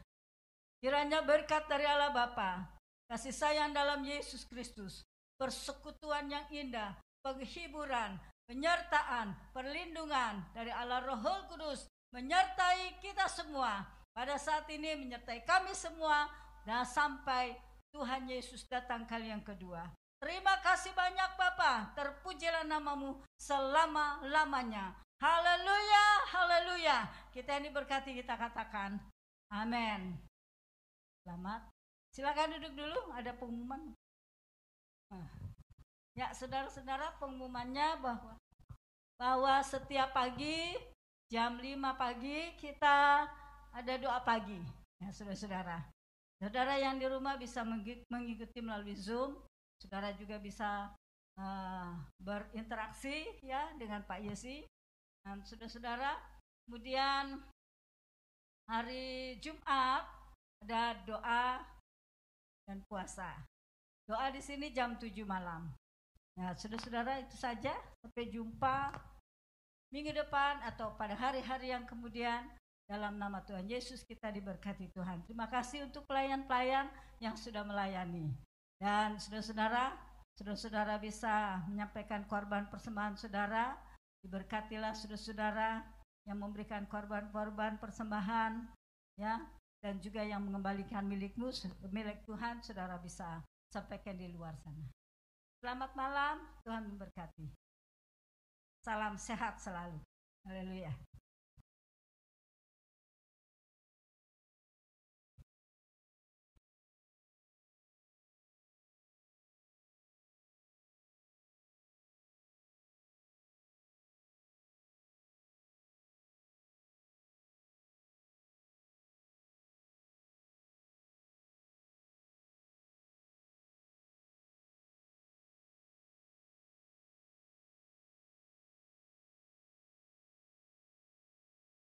Kiranya berkat dari Allah Bapa, kasih sayang dalam Yesus Kristus, persekutuan yang indah, penghiburan, penyertaan, perlindungan dari Allah Roh Kudus menyertai kita semua pada saat ini menyertai kami semua dan sampai Tuhan Yesus datang kali yang kedua. Terima kasih banyak Bapa, terpujilah namamu selama-lamanya. Haleluya, haleluya. Kita ini berkati kita katakan. Amin. Selamat. Silakan duduk dulu, ada pengumuman. Nah. Ya, saudara-saudara, pengumumannya bahwa bahwa setiap pagi jam 5 pagi kita ada doa pagi. Ya, saudara-saudara. Saudara yang di rumah bisa mengikuti melalui Zoom. Saudara juga bisa uh, berinteraksi ya dengan Pak Yesi. Dan saudara-saudara, kemudian hari Jumat ada doa dan puasa. Doa di sini jam 7 malam. Nah, saudara-saudara itu saja. Sampai jumpa minggu depan atau pada hari-hari yang kemudian dalam nama Tuhan Yesus kita diberkati Tuhan. Terima kasih untuk pelayan-pelayan yang sudah melayani. Dan saudara-saudara, saudara-saudara bisa menyampaikan korban persembahan saudara. Diberkatilah saudara-saudara yang memberikan korban-korban persembahan ya dan juga yang mengembalikan milikmu milik Tuhan saudara bisa sampaikan di luar sana. Selamat malam, Tuhan memberkati. Salam sehat selalu. Haleluya.